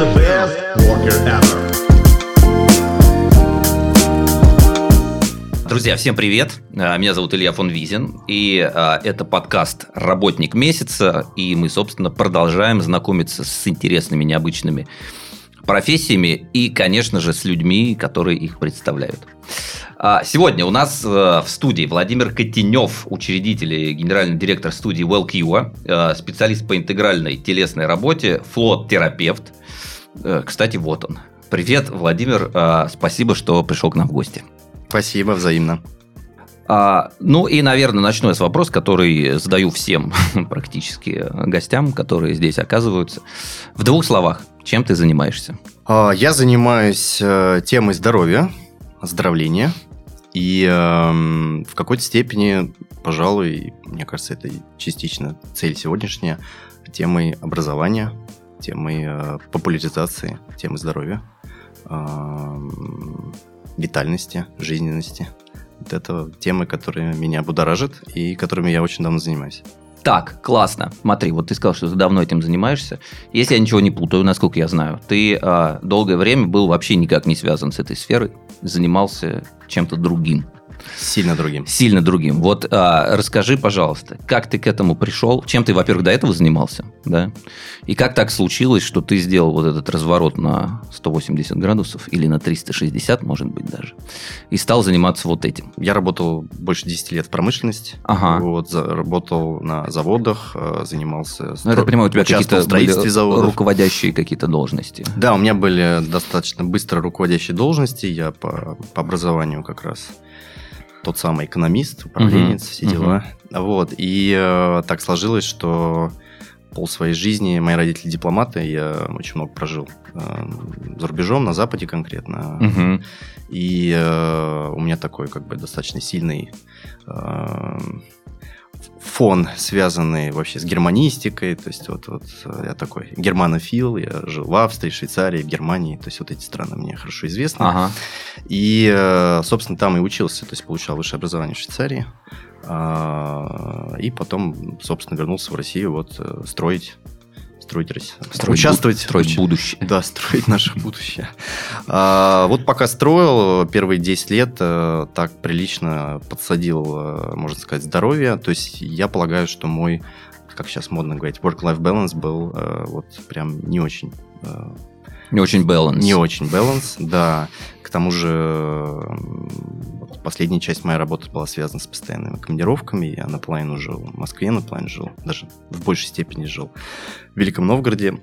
the best worker ever. Друзья, всем привет! А, Меня зовут Илья фон Визин, и а, это подкаст «Работник месяца», и мы, собственно, продолжаем знакомиться с интересными, необычными профессиями и, конечно же, с людьми, которые их представляют. А, Сегодня у нас в студии Владимир Котенев, учредитель и генеральный директор студии э, специалист по интегральной телесной работе, флот-терапевт. Э, Кстати, вот он. Привет, Владимир, э, спасибо, что пришел к нам в гости. Спасибо, взаимно. А, ну и, наверное, начну я с вопроса, который задаю всем практически гостям, которые здесь оказываются. В двух словах, чем ты занимаешься? А, Я занимаюсь э, темой здоровья, оздоровления. И эм, в какой-то степени, пожалуй, мне кажется, это частично цель сегодняшняя, темой образования, темой э, популяризации, темой здоровья, эм, витальности, жизненности. Вот это темы, которые меня будоражат и которыми я очень давно занимаюсь. Так, классно. Смотри, вот ты сказал, что ты давно этим занимаешься. Если я ничего не путаю, насколько я знаю, ты а, долгое время был вообще никак не связан с этой сферой, занимался чем-то другим. Сильно другим. Сильно другим. Вот а, расскажи, пожалуйста, как ты к этому пришел? Чем ты, во-первых, до этого занимался? Да? И как так случилось, что ты сделал вот этот разворот на 180 градусов или на 360, может быть, даже, и стал заниматься вот этим? Я работал больше 10 лет в промышленности. Ага. Вот, работал на заводах, э, занимался... Ну, я стро- так понимаю, у тебя какие-то строительстве заводов. руководящие какие-то должности. Да, у меня были достаточно быстро руководящие должности. Я по, по образованию как раз тот самый экономист, управленец, Мгм, все дела. Вот. И э, так сложилось, что пол своей жизни мои родители дипломаты, я очень много прожил э, за рубежом, на Западе конкретно. Мгм. И э, у меня такой как бы достаточно сильный э, фон, связанный вообще с германистикой. То есть вот, вот э, я такой германофил, я жил в Австрии, Швейцарии, в Германии. То есть вот эти страны мне хорошо известны. Ага. И, э, собственно, там и учился, то есть получал высшее образование в Швейцарии. А, И потом, собственно, вернулся в Россию вот э, строить строить Россию. Строить участвовать. строить уч- будущее. Да, строить наше будущее. А, Вот пока строил, первые 10 лет э, так прилично подсадил, э, можно сказать, здоровье. То есть я полагаю, что мой, как сейчас модно говорить, work-life balance был э, вот прям не очень Не очень баланс. не очень баланс, да. К тому же последняя часть моей работы была связана с постоянными командировками. Я наполовину жил в Москве, наполовину жил, даже в большей степени жил в Великом Новгороде.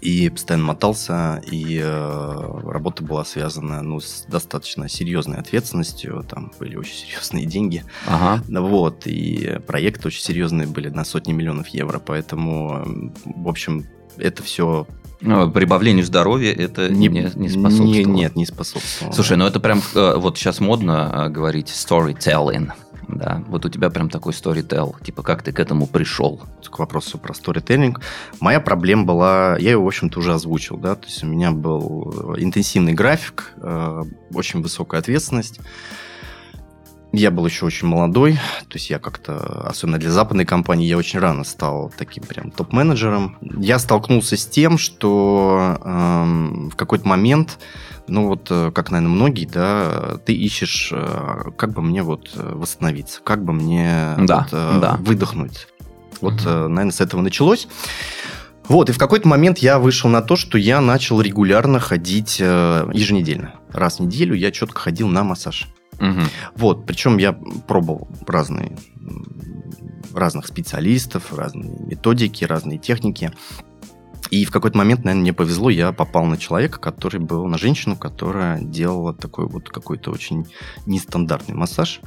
И постоянно мотался, и э, работа была связана ну, с достаточно серьезной ответственностью. Там были очень серьезные деньги. Ага. Вот, и проекты очень серьезные были на сотни миллионов евро. Поэтому, в общем, это все Прибавлению здоровья это не, не, способствовало. не- нет, не способствовало. Слушай, ну это прям э, вот сейчас модно э, говорить storytelling. Да, вот у тебя прям такой storytell. Типа, как ты к этому пришел? к вопросу про сторителлинг. Моя проблема была, я ее, в общем-то, уже озвучил, да, то есть у меня был интенсивный график, э, очень высокая ответственность. Я был еще очень молодой, то есть я как-то, особенно для западной компании, я очень рано стал таким прям топ-менеджером. Я столкнулся с тем, что эм, в какой-то момент, ну вот, э, как, наверное, многие, да, ты ищешь, э, как бы мне вот э, восстановиться, как бы мне Да, вот, э, да. выдохнуть. Вот, э, наверное, с этого началось. Вот, и в какой-то момент я вышел на то, что я начал регулярно ходить э, еженедельно. Раз в неделю я четко ходил на массаж. Мгм. Вот, причем я пробовал разные, разных специалистов, разные методики, разные техники. И в какой-то момент, наверное, мне повезло, я попал на человека, который был, на женщину, которая делала такой вот какой-то очень нестандартный массаж.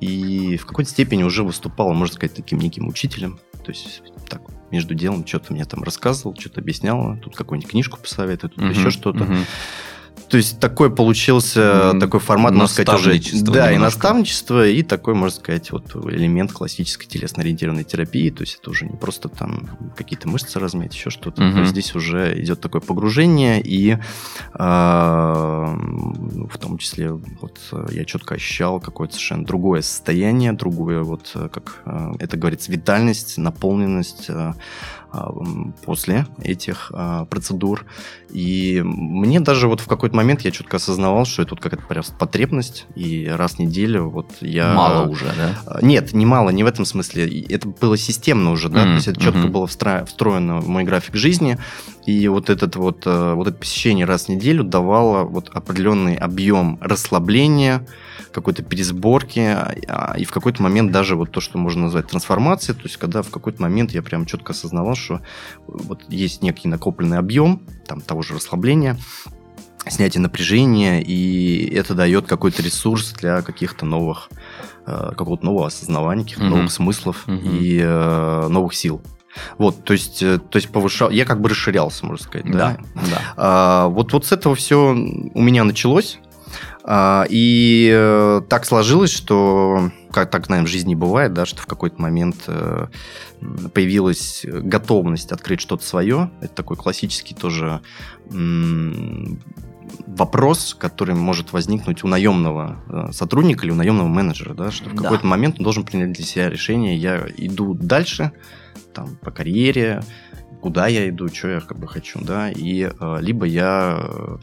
И в какой-то степени уже выступала, можно сказать, таким неким учителем. То есть так, между делом что-то мне там рассказывал, что-то объясняла, тут какую-нибудь книжку посоветует, тут Мгм. еще что-то. Мгм. То есть такой получился такой формат, можно сказать, уже... Да, и немножко. наставничество, и такой, можно сказать, вот элемент классической телесно-ориентированной терапии. То есть это уже не просто там какие-то мышцы размять, еще что-то. Есть здесь уже идет такое погружение, и ну, в том числе вот э, я четко ощущал какое-то совершенно другое состояние, другое вот, э, как э, это говорится, витальность, наполненность, э, после этих а, процедур. И мне даже вот в какой-то момент я четко осознавал, что это вот какая-то потребность, и раз в неделю вот я... Мало уже, да? А, нет, не мало, не в этом смысле. Это было системно уже, да, mm-hmm. то есть это четко mm-hmm. было встроено в мой график жизни, и вот этот вот, э, вот это посещение раз в неделю давало вот определенный объем расслабления, какой-то пересборки, а, и в какой-то момент даже вот то, что можно назвать трансформацией, то есть когда в какой-то момент я прям четко осознавал, что вот есть некий накопленный объем там того же расслабления, снятие напряжения, и это дает какой-то ресурс для каких-то новых, э, какого-то нового осознавания, каких-то mm-hmm. новых смыслов mm-hmm. и э, новых сил. Вот, то есть, э, то есть повышал, я как бы расширялся, можно сказать, да. да, да. А, вот, вот с этого все у меня началось. А, и э, так сложилось, что, как так, наверное, в жизни бывает, да, что в какой-то момент э, появилась готовность открыть что-то свое. Это такой классический тоже вопрос, который может возникнуть у наемного э, сотрудника или у наемного менеджера, да, что в какой-то момент он должен принять для себя решение, я иду дальше, там, по карьере, куда я иду, что я как бы хочу, да, и э, либо я э,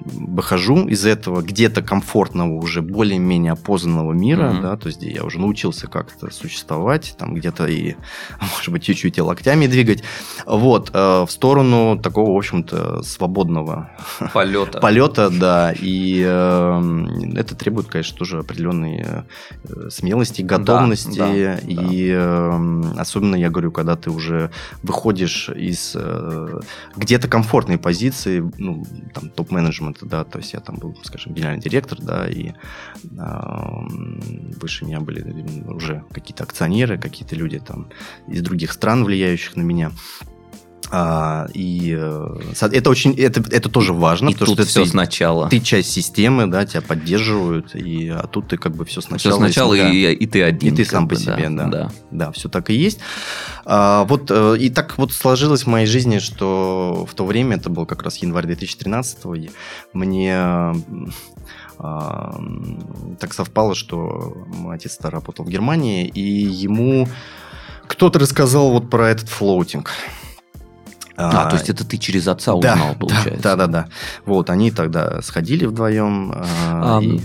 выхожу из этого где-то комфортного уже более-менее опознанного мира, mm-hmm. да, то есть где я уже научился как-то существовать, там где-то и, может быть, чуть-чуть и локтями двигать, вот, э, в сторону такого, в общем-то, свободного полета, полета, да, и э, это требует, конечно, тоже определенной э, смелости, готовности, да, да, и да. Э, особенно я говорю, когда ты уже выходишь из э, где-то комфортной позиции, ну, там, топ-менеджмента, да, то есть я там был, скажем, генеральный директор, да, и э, выше меня были уже какие-то акционеры, какие-то люди там из других стран, влияющих на меня. А, и э, это очень, это, это тоже важно, и потому тут что все ты, сначала. Ты часть системы, да, тебя поддерживают, и а тут ты как бы все сначала. Все сначала и, и, и ты один. И ты сам по себе, да, да, да, да, все так и есть. А, вот э, и так вот сложилось в моей жизни, что в то время это был как раз январь 2013 и мне а, так совпало, что мой отец работал в Германии, и ему кто-то рассказал вот про этот флоутинг. А, а, то есть это ты через отца узнал, да, получается? Да, да, да. Вот, они тогда сходили вдвоем. А, и...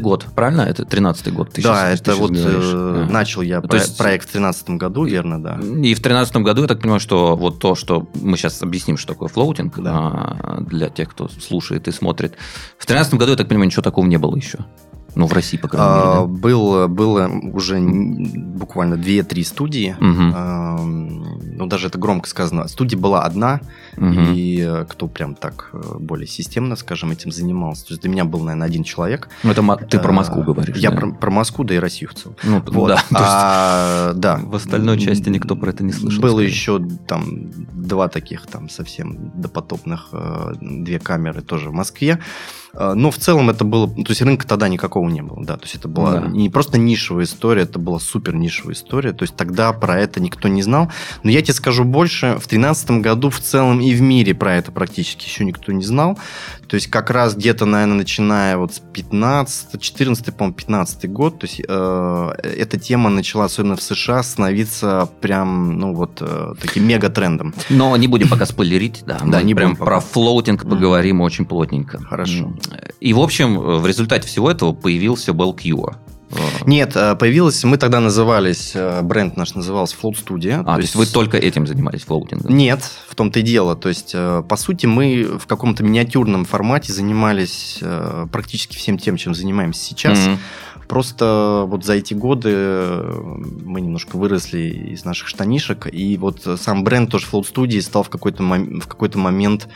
год, правильно? Это тринадцатый год? Ты да, сейчас, это ты вот э, начал я то про- есть... проект в тринадцатом году, верно, да. И в тринадцатом году, я так понимаю, что вот то, что мы сейчас объясним, что такое флоутинг, да. а, для тех, кто слушает и смотрит. В тринадцатом году, я так понимаю, ничего такого не было еще. Ну, в России, по крайней мере. А, было, было уже буквально 2-3 студии. Угу. А, ну, даже это громко сказано. Студия была одна, угу. и э, кто прям так э, более системно, скажем, этим занимался. То есть для меня был, наверное, один человек. Ну, это ты про Москву говоришь, Я да? про, про Москву, да и Россию в целом. Ну, вот. да. А, да. В остальной части никто про это не слышал. Было скорее. еще там два таких там совсем допотопных, э, две камеры тоже в Москве. Но в целом это было... То есть рынка тогда никакого не было, да. То есть это была да. не просто нишевая история, это была супер нишевая история. То есть тогда про это никто не знал. Но я тебе скажу больше, в 2013 году в целом и в мире про это практически еще никто не знал. То есть как раз где-то, наверное, начиная вот с 15, 14, по-моему, 15 год, то есть э, эта тема начала, особенно в США, становиться прям, ну вот, э, таким мегатрендом. Но не будем пока спойлерить, да. Да, не прям про флоутинг поговорим очень плотненько. Хорошо. И, в общем, в результате всего этого появился Wellcure. Нет, э, появилось, мы тогда назывались, э, бренд наш назывался Float Studio. А, то, то есть вы только этим занимались, флоутингом? Нет, в том-то и дело. То есть, э, по сути, мы в каком-то миниатюрном формате занимались практически всем тем, чем занимаемся сейчас. Mm-hmm. Просто вот за эти годы мы немножко выросли из наших штанишек, и вот сам бренд тоже Float Studio стал в какой-то, в какой-то момент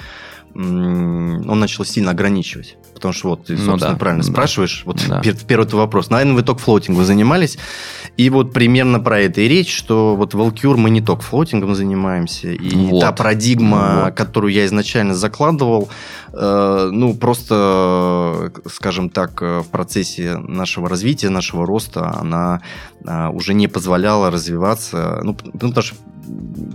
он начал сильно ограничивать. Потому что вот ты, ну собственно, ну, да, правильно да. спрашиваешь. Вот да. первый твой вопрос. Наверное, вы только флотингом занимались. И вот примерно про это и речь, что вот в Alcure мы не только флотингом занимаемся. И вот. та парадигма, вот. которую я изначально закладывал, э, ну, просто, скажем так, в процессе нашего развития, нашего роста, она э, уже не позволяла развиваться. Ну, потому что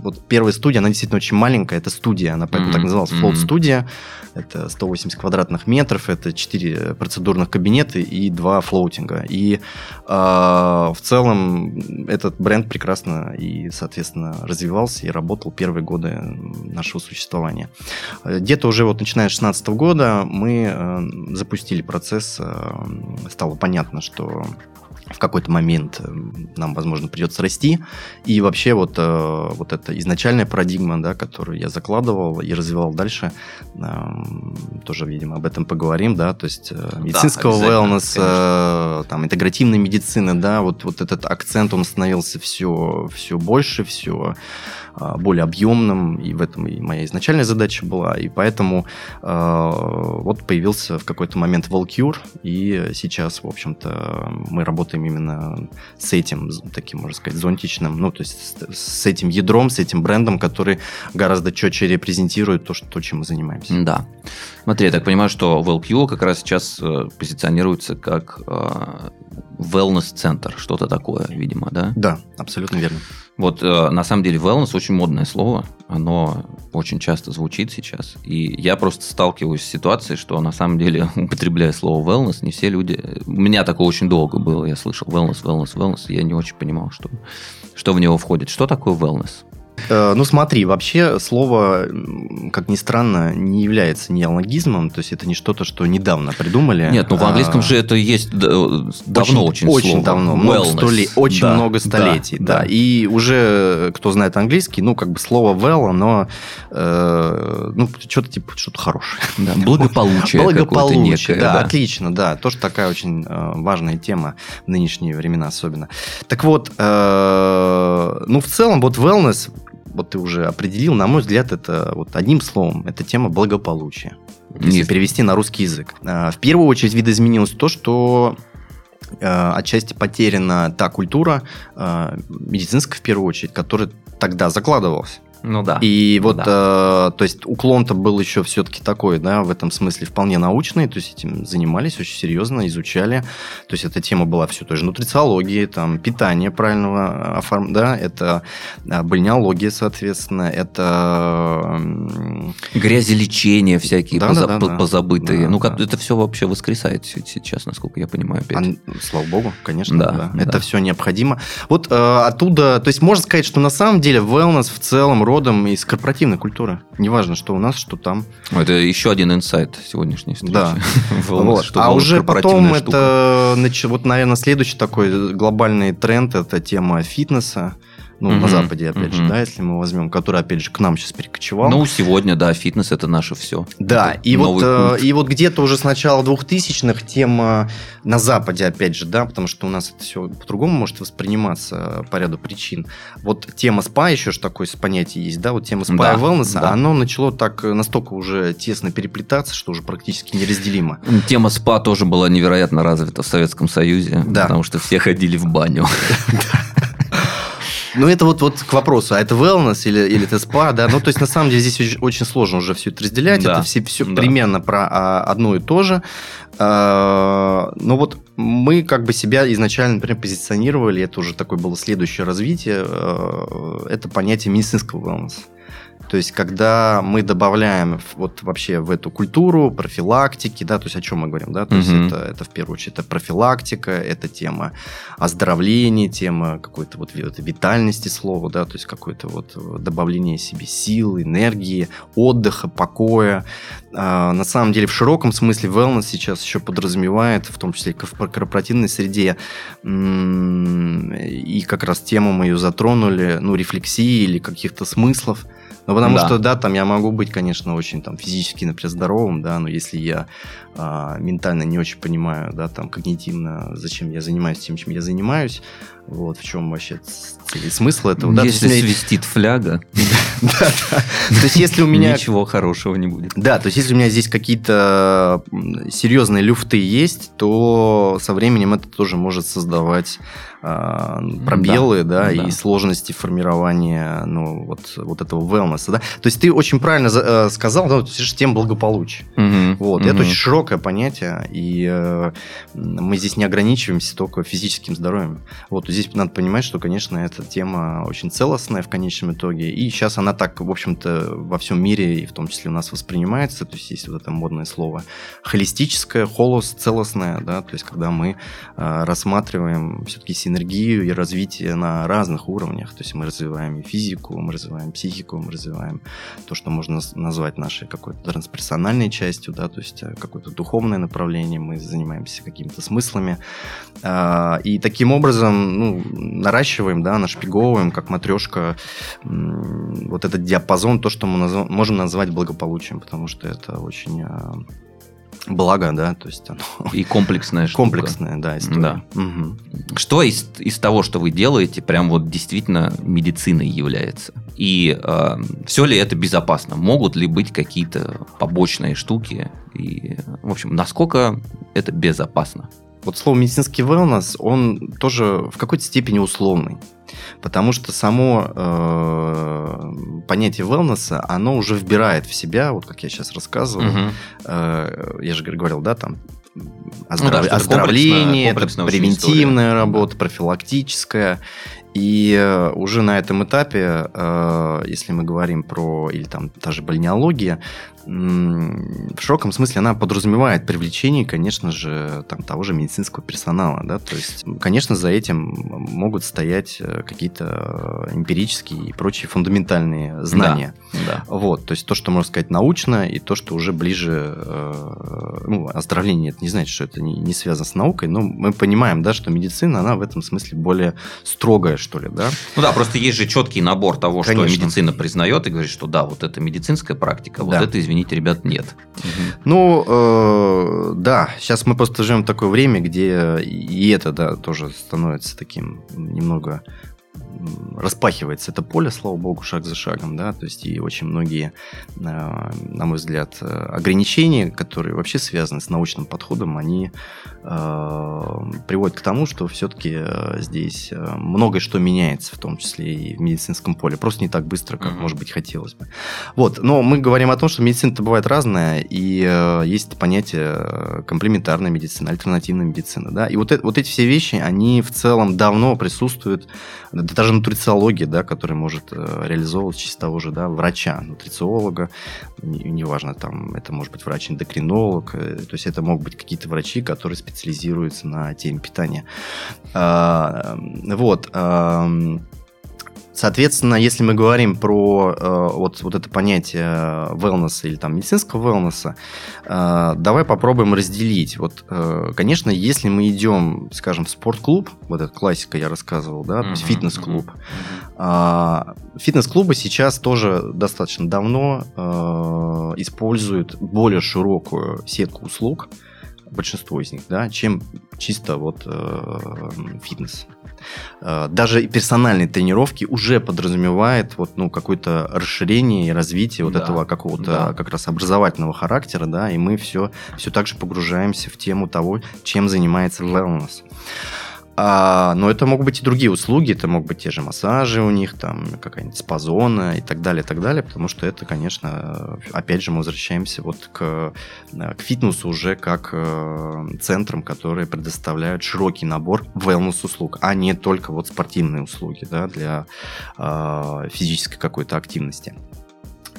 вот первая студия, она действительно очень маленькая, это студия, она поэтому mm-hmm. так называлась, Float mm-hmm. студия, это 180 квадратных метров, это 4 процедурных кабинета и 2 флоутинга. И э, в целом этот бренд прекрасно и, соответственно, развивался и работал первые годы нашего существования. Где-то уже вот начиная с 2016 года мы э, запустили процесс, э, стало понятно, что в какой-то момент э, нам, возможно, придется расти. И вообще вот, э, вот эта изначальная парадигма, да, которую я закладывал и развивал дальше, э, тоже, видимо, об этом поговорим, да, то есть э, медицинского да, wellness, там, интегративной медицины, да, вот, вот этот акцент, он становился все, все больше, все более объемным, и в этом и моя изначальная задача была, и поэтому вот появился в какой-то момент Volcure, и сейчас, в общем-то, мы работаем именно с этим, таким, можно сказать, зонтичным, ну, то есть с, с этим ядром, с этим брендом, который гораздо четче репрезентирует то, что, то чем мы занимаемся. Да. Смотри, я так понимаю, что WellQ как раз сейчас э, позиционируется как э, wellness-центр, что-то такое, видимо, да? Да, абсолютно верно. Вот э, на самом деле wellness очень модное слово, оно очень часто звучит сейчас, и я просто сталкиваюсь с ситуацией, что на самом деле, употребляя слово wellness, не все люди... У меня такое очень долго было, я слышал wellness, wellness, wellness, я не очень понимал, что, что в него входит. Что такое wellness? Э, ну, смотри, вообще слово, как ни странно, не является неологизмом, то есть это не что-то, что недавно придумали. Нет, ну в английском а... же это есть давно очень, очень, очень слово. давно, много столи, очень да, много столетий, да, да. да. И уже кто знает английский, ну как бы слово well, оно э, ну что-то типа что-то хорошее. Да, благополучие, благополучие, некое, да, да, отлично, да, тоже такая очень э, важная тема в нынешние времена особенно. Так вот, э, ну в целом вот wellness вот ты уже определил, на мой взгляд, это вот одним словом, это тема благополучия. Если Нет. перевести на русский язык. А, в первую очередь видоизменилось то, что а, отчасти потеряна та культура а, медицинская в первую очередь, которая тогда закладывалась. Ну да. И вот, да. Э, то есть уклон-то был еще все-таки такой, да, в этом смысле вполне научный, то есть этим занимались очень серьезно, изучали. То есть эта тема была все той же нутрициологии, там, питание правильного оформ... да, это э, бальнеология, соответственно, это... Грязелечение всякие да, поза... да, да, позабытые. Да, ну, как да. это все вообще воскресает сейчас, насколько я понимаю, опять. А, слава богу, конечно, да. да. Это да. все необходимо. Вот э, оттуда, то есть можно сказать, что на самом деле wellness в целом родом из корпоративной культуры. Неважно, что у нас, что там. Это еще один инсайт сегодняшней встречи. Да. вот. А уже потом это, вот, наверное, следующий такой глобальный тренд – это тема фитнеса ну, угу, на Западе, опять угу. же, да, если мы возьмем, который, опять же, к нам сейчас перекочевал. Ну, сегодня, да, фитнес – это наше все. Да, это и, вот, э, и вот где-то уже с начала 2000-х тема на Западе, опять же, да, потому что у нас это все по-другому может восприниматься по ряду причин. Вот тема спа еще же такое понятие есть, да, вот тема спа да, и wellness, да. оно начало так настолько уже тесно переплетаться, что уже практически неразделимо. Тема спа тоже была невероятно развита в Советском Союзе, да. потому что все ходили в баню. Ну, это вот, вот к вопросу, а это wellness или, или это спа, да? Ну, то есть, на самом деле, здесь очень, сложно уже все это разделять. Да. Это все, все да. примерно про а, одно и то же. А, но вот мы как бы себя изначально, например, позиционировали, это уже такое было следующее развитие, а, это понятие медицинского wellness. То есть, когда мы добавляем вот вообще в эту культуру профилактики, да, то есть о чем мы говорим, да, то угу. есть это, это в первую очередь это профилактика, это тема оздоровления, тема какой-то вот витальности слова, да, то есть какое-то вот добавление себе сил, энергии, отдыха, покоя. А, на самом деле в широком смысле wellness сейчас еще подразумевает, в том числе и в корпоративной среде, и как раз тему мы ее затронули, ну, рефлексии или каких-то смыслов, ну, потому да. что, да, там я могу быть, конечно, очень там физически, например, здоровым, да, но если я а, ментально не очень понимаю, да, там когнитивно, зачем я занимаюсь тем, чем я занимаюсь, вот в чем вообще цель смысл этого. Если да, свистит фляга. Да, да. То есть, если у меня... Ничего хорошего не будет. Да, то есть, если у меня здесь какие-то серьезные люфты есть, то со временем это тоже может создавать а, пробелы, да, да, и сложности формирования, ну, вот, вот этого wellness, да. То есть ты очень правильно э, сказал, да, это же тема благополучия. Угу, вот, угу. это очень широкое понятие, и э, мы здесь не ограничиваемся только физическим здоровьем. Вот, здесь надо понимать, что, конечно, эта тема очень целостная в конечном итоге, и сейчас она так, в общем-то, во всем мире, и в том числе у нас воспринимается, то есть есть вот это модное слово холистическое, холос, целостное, да, то есть когда мы э, рассматриваем все-таки синергию и развитие на разных уровнях. То есть мы развиваем и физику, мы развиваем психику, мы развиваем то, что можно назвать нашей какой-то трансперсональной частью, да, то есть э, какое-то духовное направление, мы занимаемся какими-то смыслами. А, и таким образом ну, наращиваем, да, нашпиговываем, как матрешка, вот этот диапазон, то, что мы можем назвать благополучием, потому что это очень а, благо, да, то есть оно... И комплексная штука. Комплексная, да, история. Да. Угу. Что из, из того, что вы делаете, прям вот действительно медициной является? И э, все ли это безопасно? Могут ли быть какие-то побочные штуки? И, в общем, насколько это безопасно? Вот слово медицинский wellness, он тоже в какой-то степени условный. Потому что само э, понятие wellness, оно уже вбирает в себя, вот как я сейчас рассказывал, угу. э, я же говорил, да, там оздрав... ну, да, оздоровление, комплексная, комплексная превентивная работа, да. профилактическая. И э, уже на этом этапе, э, если мы говорим про, или там даже бальнеология, в широком смысле она подразумевает привлечение, конечно же, там, того же медицинского персонала. Да? То есть, конечно, за этим могут стоять э, какие-то эмпирические и прочие фундаментальные знания. Да, да. Вот, то есть то, что можно сказать научно, и то, что уже ближе... Э, ну, оздоровление, это не значит, что это не, не связано с наукой, но мы понимаем, да, что медицина, она в этом смысле более строгая, что ли, да? Ну да, просто есть же четкий набор того, конечно. что медицина признает и говорит, что да, вот это медицинская практика, вот да. это, извините, извините, ребят, нет. Ну, э, да, сейчас мы просто живем в такое время, где и это, да, тоже становится таким немного распахивается это поле, слава богу, шаг за шагом, да, то есть и очень многие, э, на мой взгляд, э, ограничения, которые вообще связаны с научным подходом, они э, приводят к тому, что все-таки здесь многое что меняется, в том числе и в медицинском поле, просто не так быстро, как, может быть, хотелось бы. Вот, но мы говорим о том, что медицина-то бывает разная, и есть понятие комплементарная медицина, альтернативная медицина, да, и вот, это, вот эти все вещи, они в целом давно присутствуют, даже нутрициология, да, которая может э, реализовывать чисто того же да, врача, нутрициолога, неважно, там это может быть врач-эндокринолог, э, то есть это могут быть какие-то врачи, которые специализируются на теме питания. А, вот. Соответственно, если мы говорим про э, вот, вот это понятие wellness или там медицинского wellness, э, давай попробуем разделить. Вот, э, конечно, если мы идем, скажем, в спортклуб, вот эта классика я рассказывал, да, есть фитнес-клуб, э, фитнес-клубы сейчас тоже достаточно давно э, используют более широкую сетку услуг, большинство из них, да, чем чисто вот э, фитнес. Э, даже персональные тренировки уже подразумевает вот, ну, какое-то расширение и развитие вот да, этого какого-то да. как раз образовательного характера, да, и мы все, все так же погружаемся в тему того, чем занимается wellness. А, но это могут быть и другие услуги, это могут быть те же массажи у них, там какая-нибудь спа-зона и так далее, и так далее, потому что это, конечно, опять же мы возвращаемся вот к, к фитнесу уже как э, центрам, которые предоставляют широкий набор wellness-услуг, а не только вот спортивные услуги да, для э, физической какой-то активности.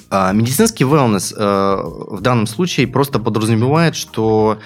А медицинский wellness э, в данном случае просто подразумевает, что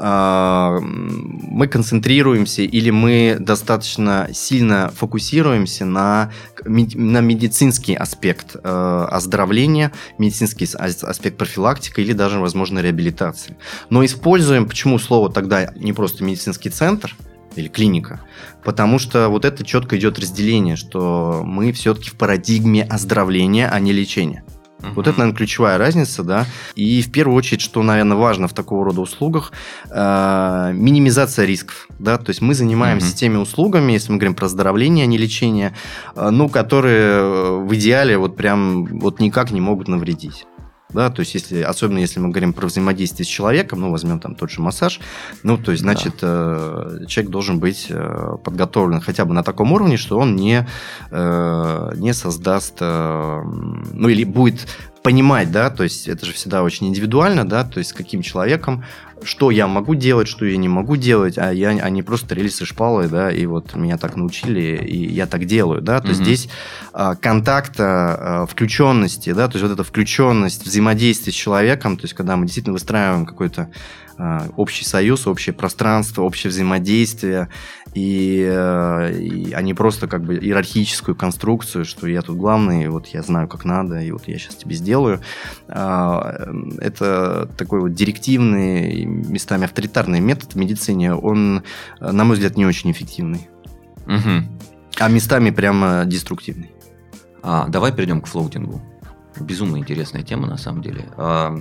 а, мы концентрируемся или мы достаточно сильно фокусируемся на, на медицинский аспект э, оздоровления, медицинский аспект профилактики или даже, возможно, реабилитации. Но используем, почему слово тогда не просто медицинский центр, или клиника. Потому что вот это четко идет разделение, что мы все-таки в парадигме оздоровления, а не лечения. Uh-huh. Вот это, наверное, ключевая разница, да. И в первую очередь, что, наверное, важно в такого рода услугах, э, минимизация рисков, да. То есть мы занимаемся uh-huh. теми услугами, если мы говорим про оздоровление, а не лечение, э, ну, которые в идеале вот прям вот никак не могут навредить да, то есть если, особенно если мы говорим про взаимодействие с человеком, ну, возьмем там тот же массаж, ну, то есть, значит, да. э, человек должен быть э, подготовлен хотя бы на таком уровне, что он не, э, не создаст, ну, или будет понимать, да, то есть это же всегда очень индивидуально, да, то есть с каким человеком, что я могу делать, что я не могу делать, а я, они просто рельсы шпалы, да, и вот меня так научили, и я так делаю, да, то есть здесь а, контакта, а, включенности, да, то есть вот эта включенность, взаимодействие с человеком, то есть когда мы действительно выстраиваем какой-то а, общий союз, общее пространство, общее взаимодействие, и, э, и а не просто как бы иерархическую конструкцию, что я тут главный, и вот я знаю, как надо, и вот я сейчас тебе сделаю. А, это такой вот директивный, местами авторитарный метод в медицине, он, на мой взгляд, не очень эффективный. Угу. А местами прямо деструктивный. А, давай перейдем к флоутингу. Безумно интересная тема, на самом деле. А,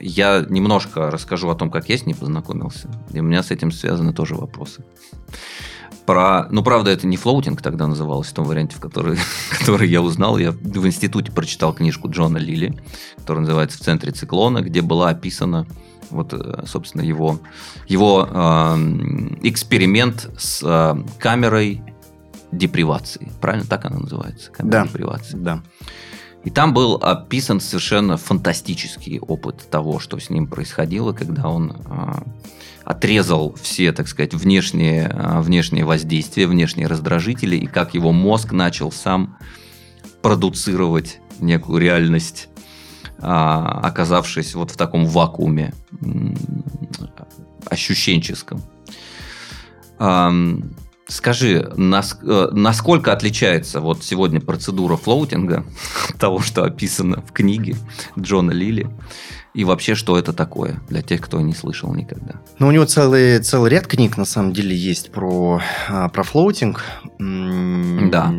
я немножко расскажу о том, как я с ней познакомился. И у меня с этим связаны тоже вопросы. Про, ну, правда, это не флоутинг тогда называлось, в том варианте, в который, который я узнал. Я в институте прочитал книжку Джона Лили, которая называется «В центре циклона», где была описана вот, э, собственно, его, его э, эксперимент с э, камерой депривации. Правильно так она называется? Камера да. депривации. Да. И там был описан совершенно фантастический опыт того, что с ним происходило, когда он э, отрезал все, так сказать, внешние, э, внешние воздействия, внешние раздражители, и как его мозг начал сам продуцировать некую реальность, э, оказавшись вот в таком вакууме ощущенческом. Скажи, нас, э, насколько отличается вот сегодня процедура флоутинга от того, что описано в книге Джона Лили? И вообще, что это такое для тех, кто не слышал никогда? Ну, у него целый, целый ряд книг, на самом деле, есть про, а, про флоутинг. Да.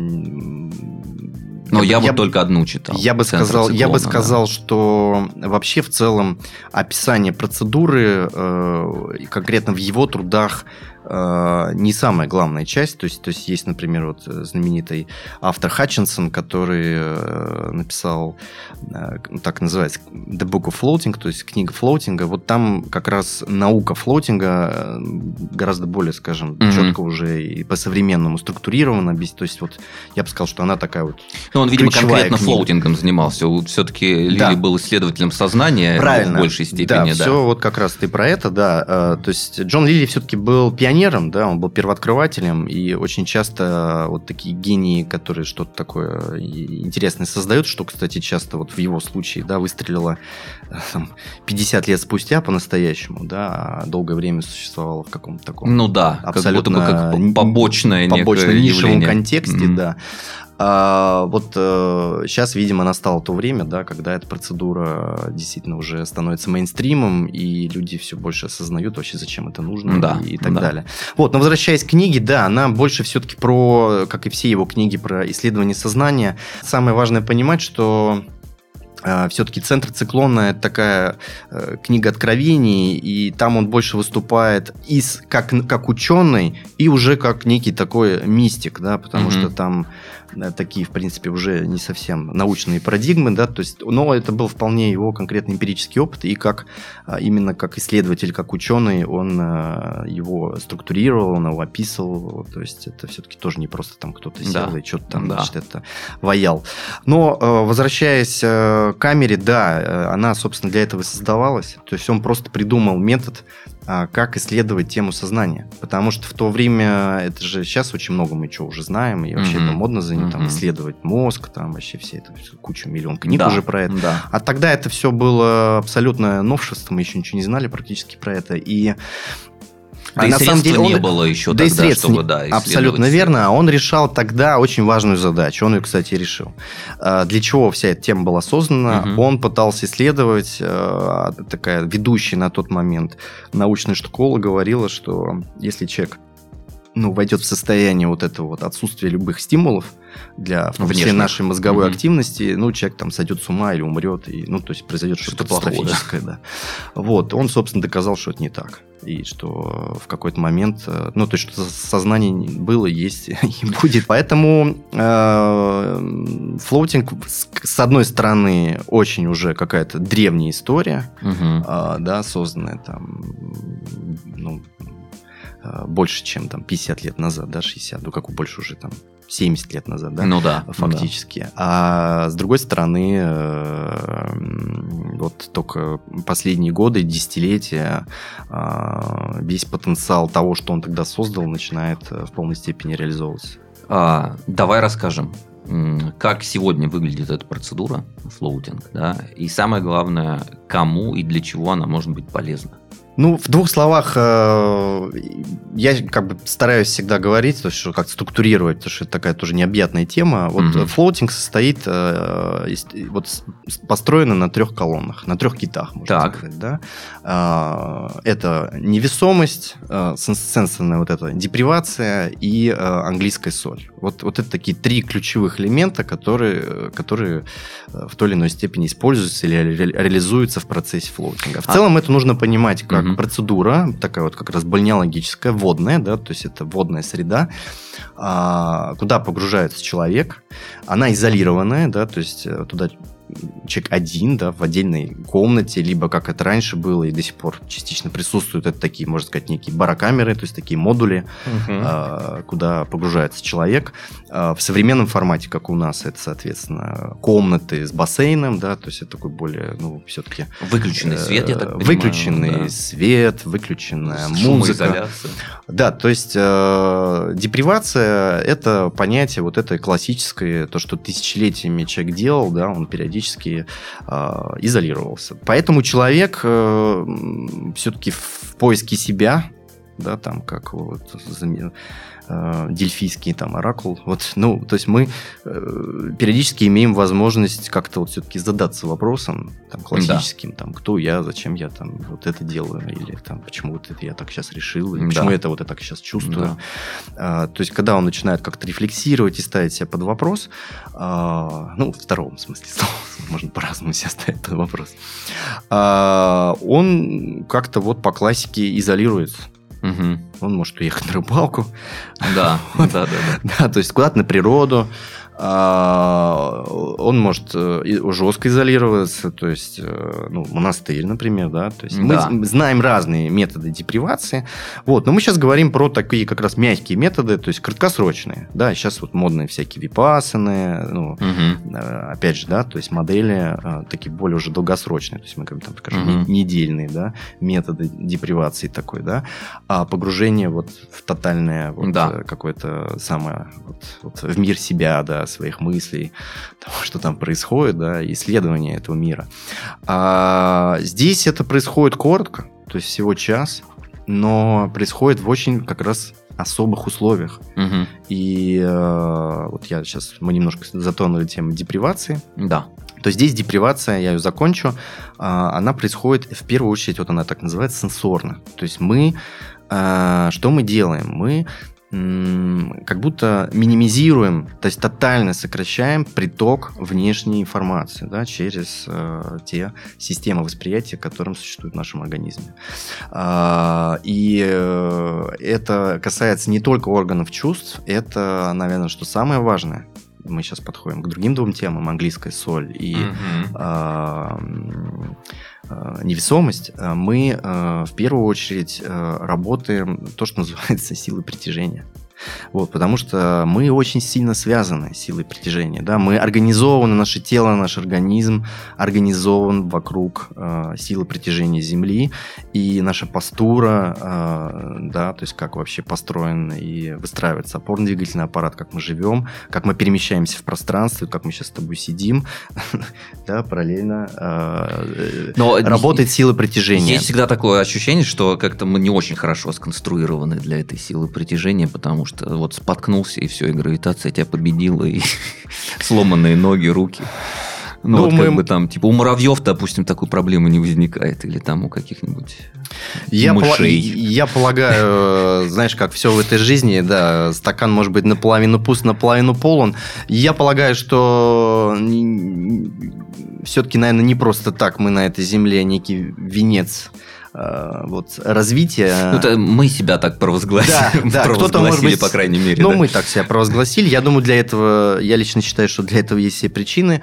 Но я, я вот только одну читал. Я бы сказал, циклона, я бы сказал, да. что вообще в целом описание процедуры э, конкретно в его трудах не самая главная часть. То есть, то есть есть, например, вот знаменитый автор Хатчинсон, который э, написал, э, так называется, The Book of Floating, то есть книга флоутинга. Вот там как раз наука флоутинга гораздо более, скажем, mm-hmm. четко уже и по-современному структурирована. То есть вот я бы сказал, что она такая вот Ну, он, видимо, конкретно книга. флоутингом занимался. Все-таки Лили да. был исследователем сознания Правильно. в большей степени. Да, да, все вот как раз ты про это, да. То есть Джон Лили все-таки был пионером пионером, да, он был первооткрывателем, и очень часто вот такие гении, которые что-то такое интересное создают, что, кстати, часто вот в его случае, да, выстрелило там, 50 лет спустя по-настоящему, да, а долгое время существовало в каком-то таком... Ну да, абсолютно как, будто бы как побочное, побочное нишевом контексте, mm-hmm. да. А вот э, сейчас, видимо, настало то время, да, когда эта процедура действительно уже становится мейнстримом, и люди все больше осознают вообще, зачем это нужно да, и, и так да. далее. Вот, но возвращаясь к книге, да, она больше все-таки про, как и все его книги про исследование сознания. Самое важное понимать, что э, все-таки центр циклона это такая э, книга откровений, и там он больше выступает из, как, как ученый и уже как некий такой мистик, да, потому mm-hmm. что там такие, в принципе, уже не совсем научные парадигмы, да, то есть, но это был вполне его конкретный эмпирический опыт, и как а, именно как исследователь, как ученый, он э, его структурировал, он его описывал, то есть это все-таки тоже не просто там кто-то сел да. и что-то там, да. значит, это ваял. Но э, возвращаясь к камере, да, она, собственно, для этого и создавалась, то есть он просто придумал метод, как исследовать тему сознания. Потому что в то время, это же сейчас очень много мы чего уже знаем, и вообще mm-hmm. это модно за mm-hmm. там, исследовать мозг, там вообще все это, кучу миллион книг да, уже про это. Да. А тогда это все было абсолютно новшеством, мы еще ничего не знали практически про это. И да а и на самом деле он... не было еще да тогда, и чтобы, да, Абсолютно верно. Он решал тогда очень важную задачу. Он ее, кстати, решил. А, для чего вся эта тема была создана? Угу. Он пытался исследовать, а, такая ведущая на тот момент научная школа говорила, что если человек ну, войдет в состояние вот этого вот отсутствия любых стимулов для в том числе Внешних. нашей мозговой Мгм. активности, ну, человек там сойдет с ума или умрет, и, ну, то есть произойдет что-то плохое, да. Вот, он, собственно, доказал, что это не так. И что в какой-то момент, э, ну, то есть, что сознание было, есть и будет. Поэтому э, флоутинг, с, одной стороны, очень уже какая-то древняя история, а, да, созданная там, ну, больше, чем там 50 лет назад, да, 60, ну, как больше уже там 70 лет назад, да, Ну да. фактически. А с другой стороны, э, вот только последние годы, десятилетия, а, весь потенциал того, что он тогда создал, начинает э, в полной степени реализовываться. А, давай расскажем, как сегодня выглядит эта процедура, флоутинг, да, и самое главное, кому и для чего она может быть полезна. Ну, в двух словах, э, я как бы стараюсь всегда говорить, то есть, как структурировать, потому что это такая тоже необъятная тема. Вот Мгм. э, флоутинг состоит, э, из- вот построено на трех колоннах, на трех китах, можно Так. сказать, да. А, Это невесомость, э, сен- сенсорная вот эта депривация и э, английская соль. Вот, вот это такие три ключевых элемента, которые, э, которые э, в той или иной степени используются или ре- реализуются в процессе флоутинга. В А- целом это нужно понимать как Мгм. процедура, такая вот как раз бальнеологическая, водная, да, то есть это водная среда, а, куда погружается человек. Она изолированная, да, то есть э, туда человек один, да, в отдельной комнате, либо как это раньше было и до сих пор частично присутствуют, это такие, можно сказать, некие барокамеры, то есть такие модули, а, куда погружается человек. А, В современном формате, как у нас, это, соответственно, комнаты с бассейном, да, то есть это такой более, ну, все-таки Выключенный свет, я так Э, понимаю. Выключенный да. свет, выключенная музыка. Да, то есть э, депривация это понятие вот это классическое, то, что тысячелетиями человек делал, да, он периодически э, изолировался. Поэтому человек все-таки в поиске себя, да, там как вот э, дельфийский там оракул, вот, ну, то есть мы э, периодически имеем возможность как-то вот все-таки задаться вопросом там классическим, там, кто я, зачем я там вот это делаю, или там, почему вот это я так сейчас решил, или Да. почему это вот я так сейчас чувствую. Да. А, то есть, когда он начинает как-то рефлексировать и ставить себя под вопрос, а, ну, в втором смысле слова, можно по-разному себя ставить под вопрос, а, он как-то вот по классике изолируется. Мгм. Он может уехать на рыбалку, да, да, да. да, то есть куда-то на природу. А, Он может э, жестко изолироваться, то есть, э, ну, монастырь, например, да, то есть мы Да. з- знаем разные методы депривации, вот, но мы сейчас говорим про такие как раз мягкие методы, то есть краткосрочные, да, сейчас вот модные всякие випасаны, ну, э, опять же, да, то есть модели такие более уже долгосрочные, то есть мы говорим там, скажем, не- недельные, да, методы депривации такой, да, а погружение вот в тотальное вот Да. какое-то самое вот, вот в мир себя, да, своих мыслей, того, что там происходит, да, исследование этого мира. А здесь это происходит коротко, то есть всего час, но происходит в очень как раз особых условиях. Мгм. И э, вот я сейчас, мы немножко затронули тему депривации. Да. То здесь депривация, я ее закончу, а, она происходит в первую очередь, вот она так называется, сенсорно. То есть мы, а, что мы делаем? Мы как будто минимизируем, то есть тотально сокращаем приток внешней информации да, через э, те системы восприятия, которым существуют в нашем организме. А, И э, это касается не только органов чувств, это, наверное, что самое важное. Мы сейчас подходим к другим двум темам, английская соль и м, а, невесомость, а, мы а, в первую очередь работаем то, что называется силой притяжения. Вот, потому что мы очень сильно связаны с силой притяжения. Да? Мы организованы, наше тело, наш организм организован вокруг э, силы притяжения Земли. И наша постура, э, да, то есть как вообще построен и выстраивается опорно-двигательный аппарат, как мы живем, как мы перемещаемся в пространстве, как мы сейчас с тобой сидим, да, параллельно э, Но работает сила притяжения. Есть всегда такое ощущение, что как-то мы не очень хорошо сконструированы для этой силы притяжения, потому что вот споткнулся, и все, и гравитация тебя победила, и сломанные ноги, руки. Ну, Ну, вот как бы там, типа, у муравьев, допустим, такой проблемы не возникает. Или там у каких-нибудь Я, мышей. я полагаю, э, знаешь, как все в этой жизни, да, стакан может быть наполовину пуст, наполовину полон. Я полагаю, что все-таки, наверное, не просто так мы на этой земле некий венец вот, развития. Ну, это мы себя так провозгласили. Да, да, кто-то, может провозгласили, быть, по крайней мере. Ну, да. мы так себя провозгласили. Я думаю, для этого, я лично считаю, что для этого есть все причины.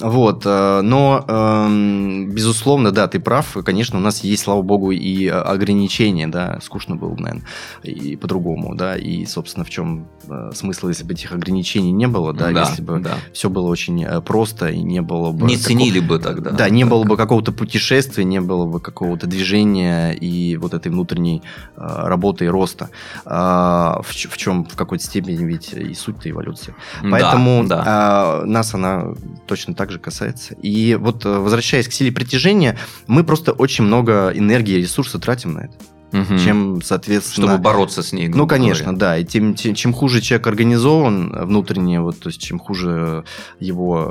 Вот, э, но, эм, безусловно, да, ты прав. Конечно, у нас есть, слава богу, и э, ограничения, да, скучно было бы, наверное, и по-другому, да, и, собственно, в чем э, смысл, если бы этих ограничений не было, да, Да, если бы да. все было очень э, просто и не было бы... Не какого- ценили бы тогда. да, не Так. было бы какого-то путешествия, не было бы какого-то движения и вот этой внутренней э, работы и роста. А, в, в чем в какой-то степени ведь и суть-то эволюции. Да, Поэтому да. а, нас она точно так же касается. И вот э, возвращаясь к силе притяжения, мы просто очень много энергии и ресурса тратим на это. Мгм. Чем, соответственно... Чтобы бороться с ней. Ну, конечно, говоря. да. И тем, тем- чем хуже человек организован внутренне, вот, то есть чем хуже его,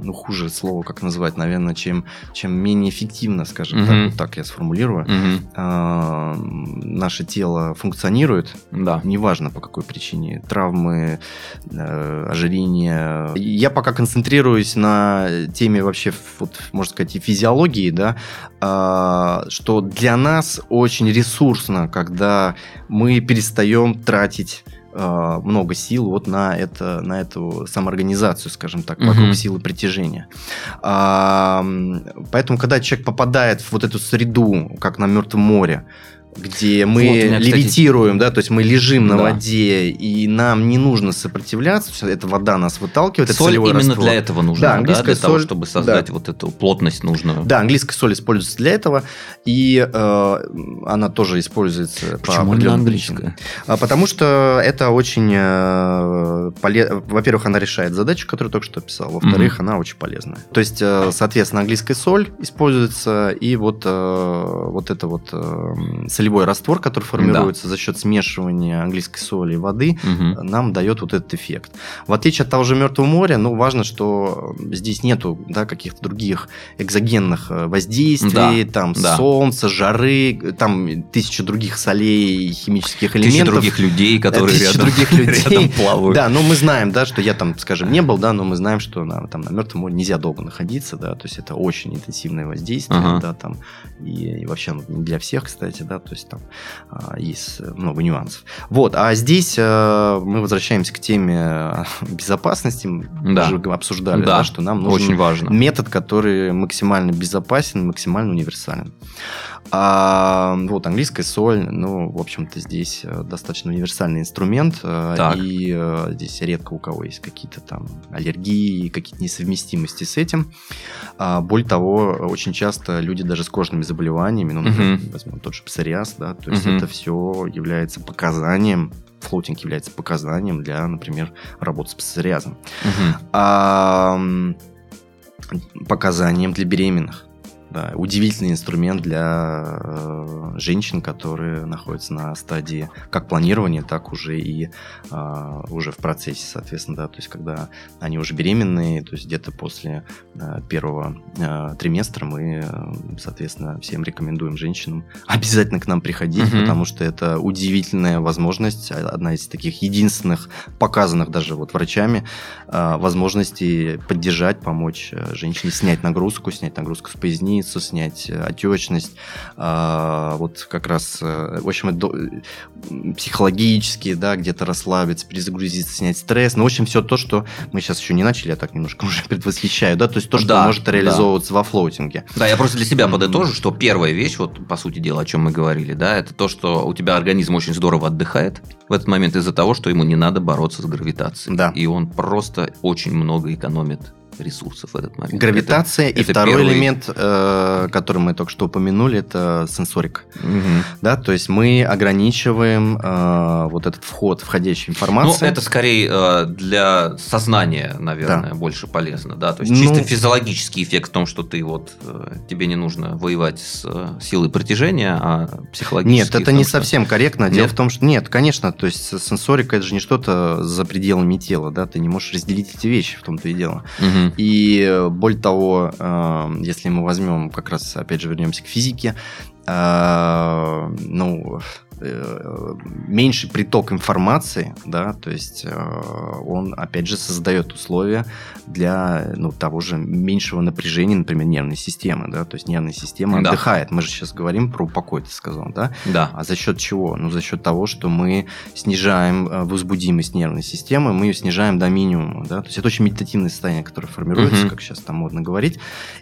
э, ну, хуже слово, как назвать, наверное, чем, чем менее эффективно, скажем так, Мгм. вот так я сформулирую, Мгм. а, наше тело функционирует, Да. неважно по какой причине, травмы, э, ожирение. Я пока концентрируюсь на теме вообще, вот, можно сказать, и физиологии, да, а, что для нас очень ресурсно, когда мы перестаем тратить а, много сил вот на это на эту самоорганизацию, скажем так, вокруг Мгм. силы притяжения. А, поэтому, когда человек попадает в вот эту среду, как на Мертвом море, где мы Вот меня, кстати, левитируем, да, то есть мы лежим на Да. воде, и нам не нужно сопротивляться, эта вода нас выталкивает, это Соль солевой именно раствор. для этого нужна, Да, да, английская для того, соль, чтобы создать да. вот эту плотность нужную. Да, английская соль используется для этого, и э, она тоже используется по Почему определенным английская? А, Потому что это очень э, поле- Во-первых, она решает задачу, которую только что описал. Во-вторых, она очень полезная. То есть, э, соответственно, английская соль используется, и вот, э, вот это вот э, солевой раствор, который формируется за счет смешивания английской соли и воды, Мгм. нам дает вот этот эффект. В отличие от того же Мертвого моря, ну, важно, что здесь нету да, каких-то других экзогенных э, воздействий, Да, там да. солнца, жары, там тысяча других солей, химических Тысячи элементов. других людей, которые тысячи рядом, других людей. рядом плавают. Да, но мы знаем, да, что я там, скажем, не был, да, но мы знаем, что на, там, на Мертвом море нельзя долго находиться, да, то есть это очень интенсивное воздействие, Ага. да, там, и, и вообще ну, не для всех, кстати, да, то есть там а, есть много нюансов. Вот, а здесь э, мы возвращаемся к теме э, безопасности, мы Да. уже обсуждали, Да, да, что нам нужен Очень важно. метод, который максимально безопасен, максимально универсален. А, вот английская соль, ну, в общем-то, здесь э, достаточно универсальный инструмент, э, Так. и э, здесь редко у кого есть какие-то там аллергии, какие-то несовместимости с этим. А, более того, очень часто люди даже с кожными заболеваниями, ну, например, Мгм. возьмем тот же псориаз, да, то есть Мгм. это все является показанием, флоутинг является показанием для, например, работы с псориазом Мгм. а, показанием для беременных. Да, удивительный инструмент для э, женщин, которые находятся на стадии как планирования, так уже и а, уже в процессе, соответственно, да, то есть когда они уже беременные, то есть где-то после э, первого э, триместра мы, э, соответственно, всем рекомендуем женщинам обязательно к нам приходить, Мгм. потому что это удивительная возможность, а, одна из таких единственных показанных даже вот врачами э, возможности поддержать, помочь э, женщине снять нагрузку, снять нагрузку с поясницу, снять э, отечность, а, вот как раз, э, в общем, это психологически, да, где-то расслабиться, перезагрузиться, снять стресс, ну, в общем, все то, что мы сейчас еще не начали, я так немножко уже предвосхищаю, да, то есть то, что Да, может да. реализовываться во флоутинге. Да, я просто для себя подытожу, что первая вещь, вот по сути дела, о чем мы говорили, да, это то, что у тебя организм очень здорово отдыхает в этот момент из-за того, что ему не надо бороться с гравитацией. Да. И он просто очень много экономит ресурсов в этот момент. Гравитация. Это- и это второй первый- элемент, э, который мы только что упомянули, это сенсорика. Мгм. Да, то есть мы ограничиваем э, вот этот вход входящей Ну, информации. это скорее э, для сознания, наверное, больше полезно, да. То есть Ну- чисто физиологический эффект в том, что ты вот э, тебе не нужно воевать с э, силой притяжения, а психологически. Нет, это том, не что- совсем корректно. Дело Нет? в том, что нет, конечно, то есть сенсорика это же не что-то за пределами тела, да, ты не можешь разделить эти вещи, в том-то и дело. И э, более того, э, если мы возьмем, как раз, опять же, вернемся к физике, э, ну, меньший приток информации, да, то есть э, он, опять же, создает условия для, ну, того же меньшего напряжения, например, нервной системы, да, то есть нервная система Да. отдыхает. Мы же сейчас говорим про покой, ты сказал, да? Да. А за счет чего? Ну, за счет того, что мы снижаем э, возбудимость нервной системы, мы ее снижаем до минимума, да, то есть это очень медитативное состояние, которое формируется, Мгм. как сейчас там модно говорить,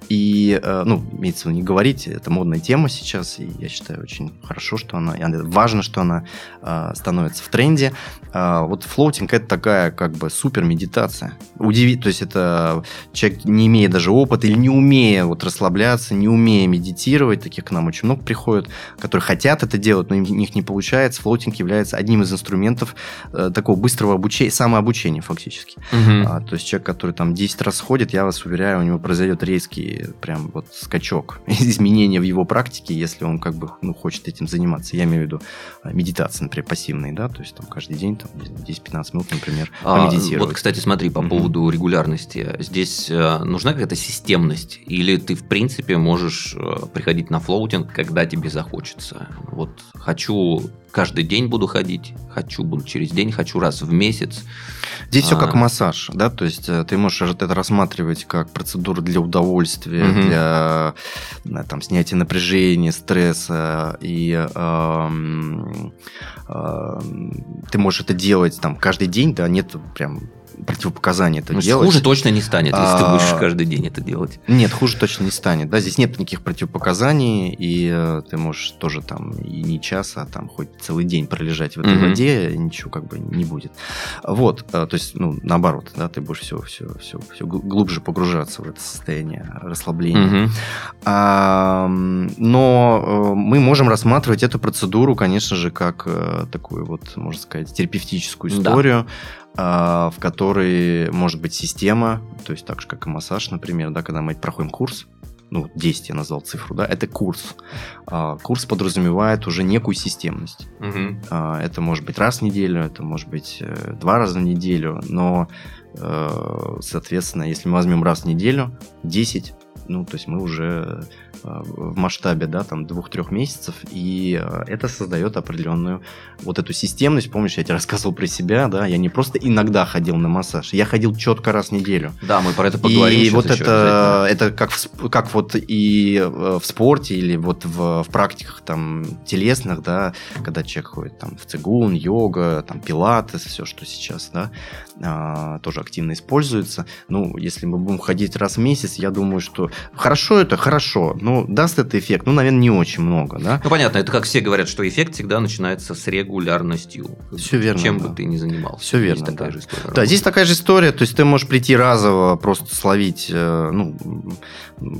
и, э, ну, имеется в виду не говорить, это модная тема сейчас, и я считаю очень хорошо, что она, она- важно, что она э, становится в тренде. А, вот флоутинг это такая как бы супер медитация. Удивить, то есть это человек, не имея даже опыта или не умея вот расслабляться, не умея медитировать, таких к нам очень много приходят, которые хотят это делать, но им- у них не получается. Флоутинг является одним из инструментов э, такого быстрого обучения, самообучения фактически. Мгм. А, то есть человек, который там 10 раз ходит, я вас уверяю, у него произойдет резкий прям вот скачок, изменения в его практике, если он как бы ну, хочет этим заниматься. Я имею в виду медитации, например, пассивные, да, то есть там каждый день там, не знаю, 10-15 минут, например, А, помедитировать. вот, кстати, смотри, по Мгм. поводу регулярности. Здесь э, нужна какая-то системность? Или ты, в принципе, можешь э, приходить на флоутинг, когда тебе захочется? Вот хочу каждый день буду ходить, хочу буду через день, хочу раз в месяц. Здесь все А. как массаж, да, то есть э, ты можешь это рассматривать как процедуру для удовольствия, Мгм. для э, там, снятия напряжения, стресса, и эм, эм, ты можешь это делать там каждый день, да, нет прям противопоказаний это Ну, делать. Хуже точно не станет, если ты А. будешь каждый день это делать. Нет, хуже точно не станет. Да, здесь нет никаких противопоказаний, и э, ты можешь тоже там и не час, а там хоть целый день пролежать в этой воде, ничего как бы не будет. Вот, э, то есть, ну, наоборот, да, ты будешь все, все, все, все глубже погружаться в это состояние расслабления. А, но э, мы можем рассматривать эту процедуру, конечно же, как э, такую вот, можно сказать, терапевтическую Да. историю, а, в которой может быть система, то есть так же, как и массаж, например, да, когда мы проходим курс, ну, 10 я назвал цифру, да, это курс. А, Курс подразумевает уже некую системность. А, Это может быть раз в неделю, это может быть э, два раза в неделю, но, э, соответственно, если мы возьмем раз в неделю, 10, ну, то есть мы уже в масштабе, да, там, двух-трех месяцев, и э, это создает определенную вот эту системность. Помнишь, я тебе рассказывал про себя, да, я не просто иногда ходил на массаж, я ходил четко раз в неделю. Да, мы про это поговорим. И вот это, это как, в, как вот и э, в спорте или вот в, в практиках там телесных, да, когда человек ходит там в цигун, йога, там пилатес, все, что сейчас, да, а, тоже активно используется. Ну, если мы будем ходить раз в месяц, я думаю, что хорошо это хорошо, но даст это эффект, ну, наверное, не очень много, да. Ну, понятно, это как все говорят, что эффект всегда начинается с регулярностью. Всё верно, Чем да. бы ты ни занимался. Здесь верно, такая да. же история Да, здесь такая же история, то есть ты можешь прийти разово, просто словить, э, ну,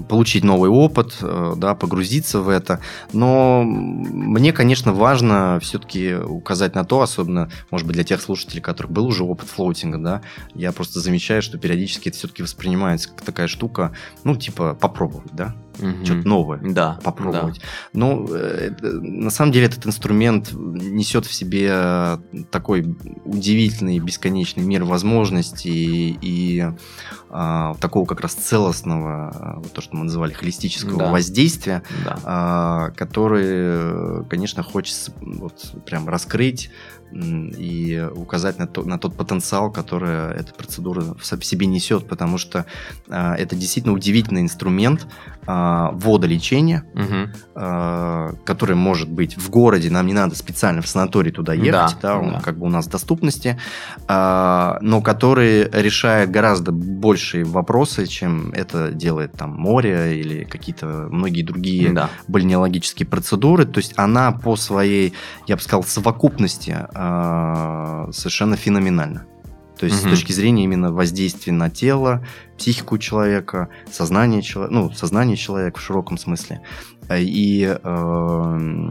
получить новый опыт, э, да, погрузиться в это, но мне, конечно, важно все-таки указать на то, особенно, может быть, для тех слушателей, у которых был уже опыт флоутинга, да, я просто замечаю, что периодически это все-таки воспринимается как такая штука, ну, типа, попробовать, да, Мгм. что-то новое Да. попробовать. Но э, это- на самом деле этот инструмент несет в себе такой удивительный бесконечный мир возможностей и а, такого как раз целостного, вот то, что мы называли холистического Да. воздействия, Да. да. а, который, э, конечно, хочется вот прям раскрыть и указать на, то- на тот потенциал, который эта процедура в себе несет, потому что а, это действительно удивительный инструмент а, водолечения, Мгм. а, который может быть в городе, нам не надо специально в санаторий туда ехать, Да, да, он да. как бы у нас в доступности, а, но который решает гораздо большие вопросы, чем это делает там море или какие-то многие другие Да. бальнеологические процедуры. То есть она по своей, я бы сказал, совокупности совершенно феноменальна. То есть Мгм. с точки зрения именно воздействия на тело, психику человека, сознание человека, ну, сознание человека в широком смысле. Э, И э,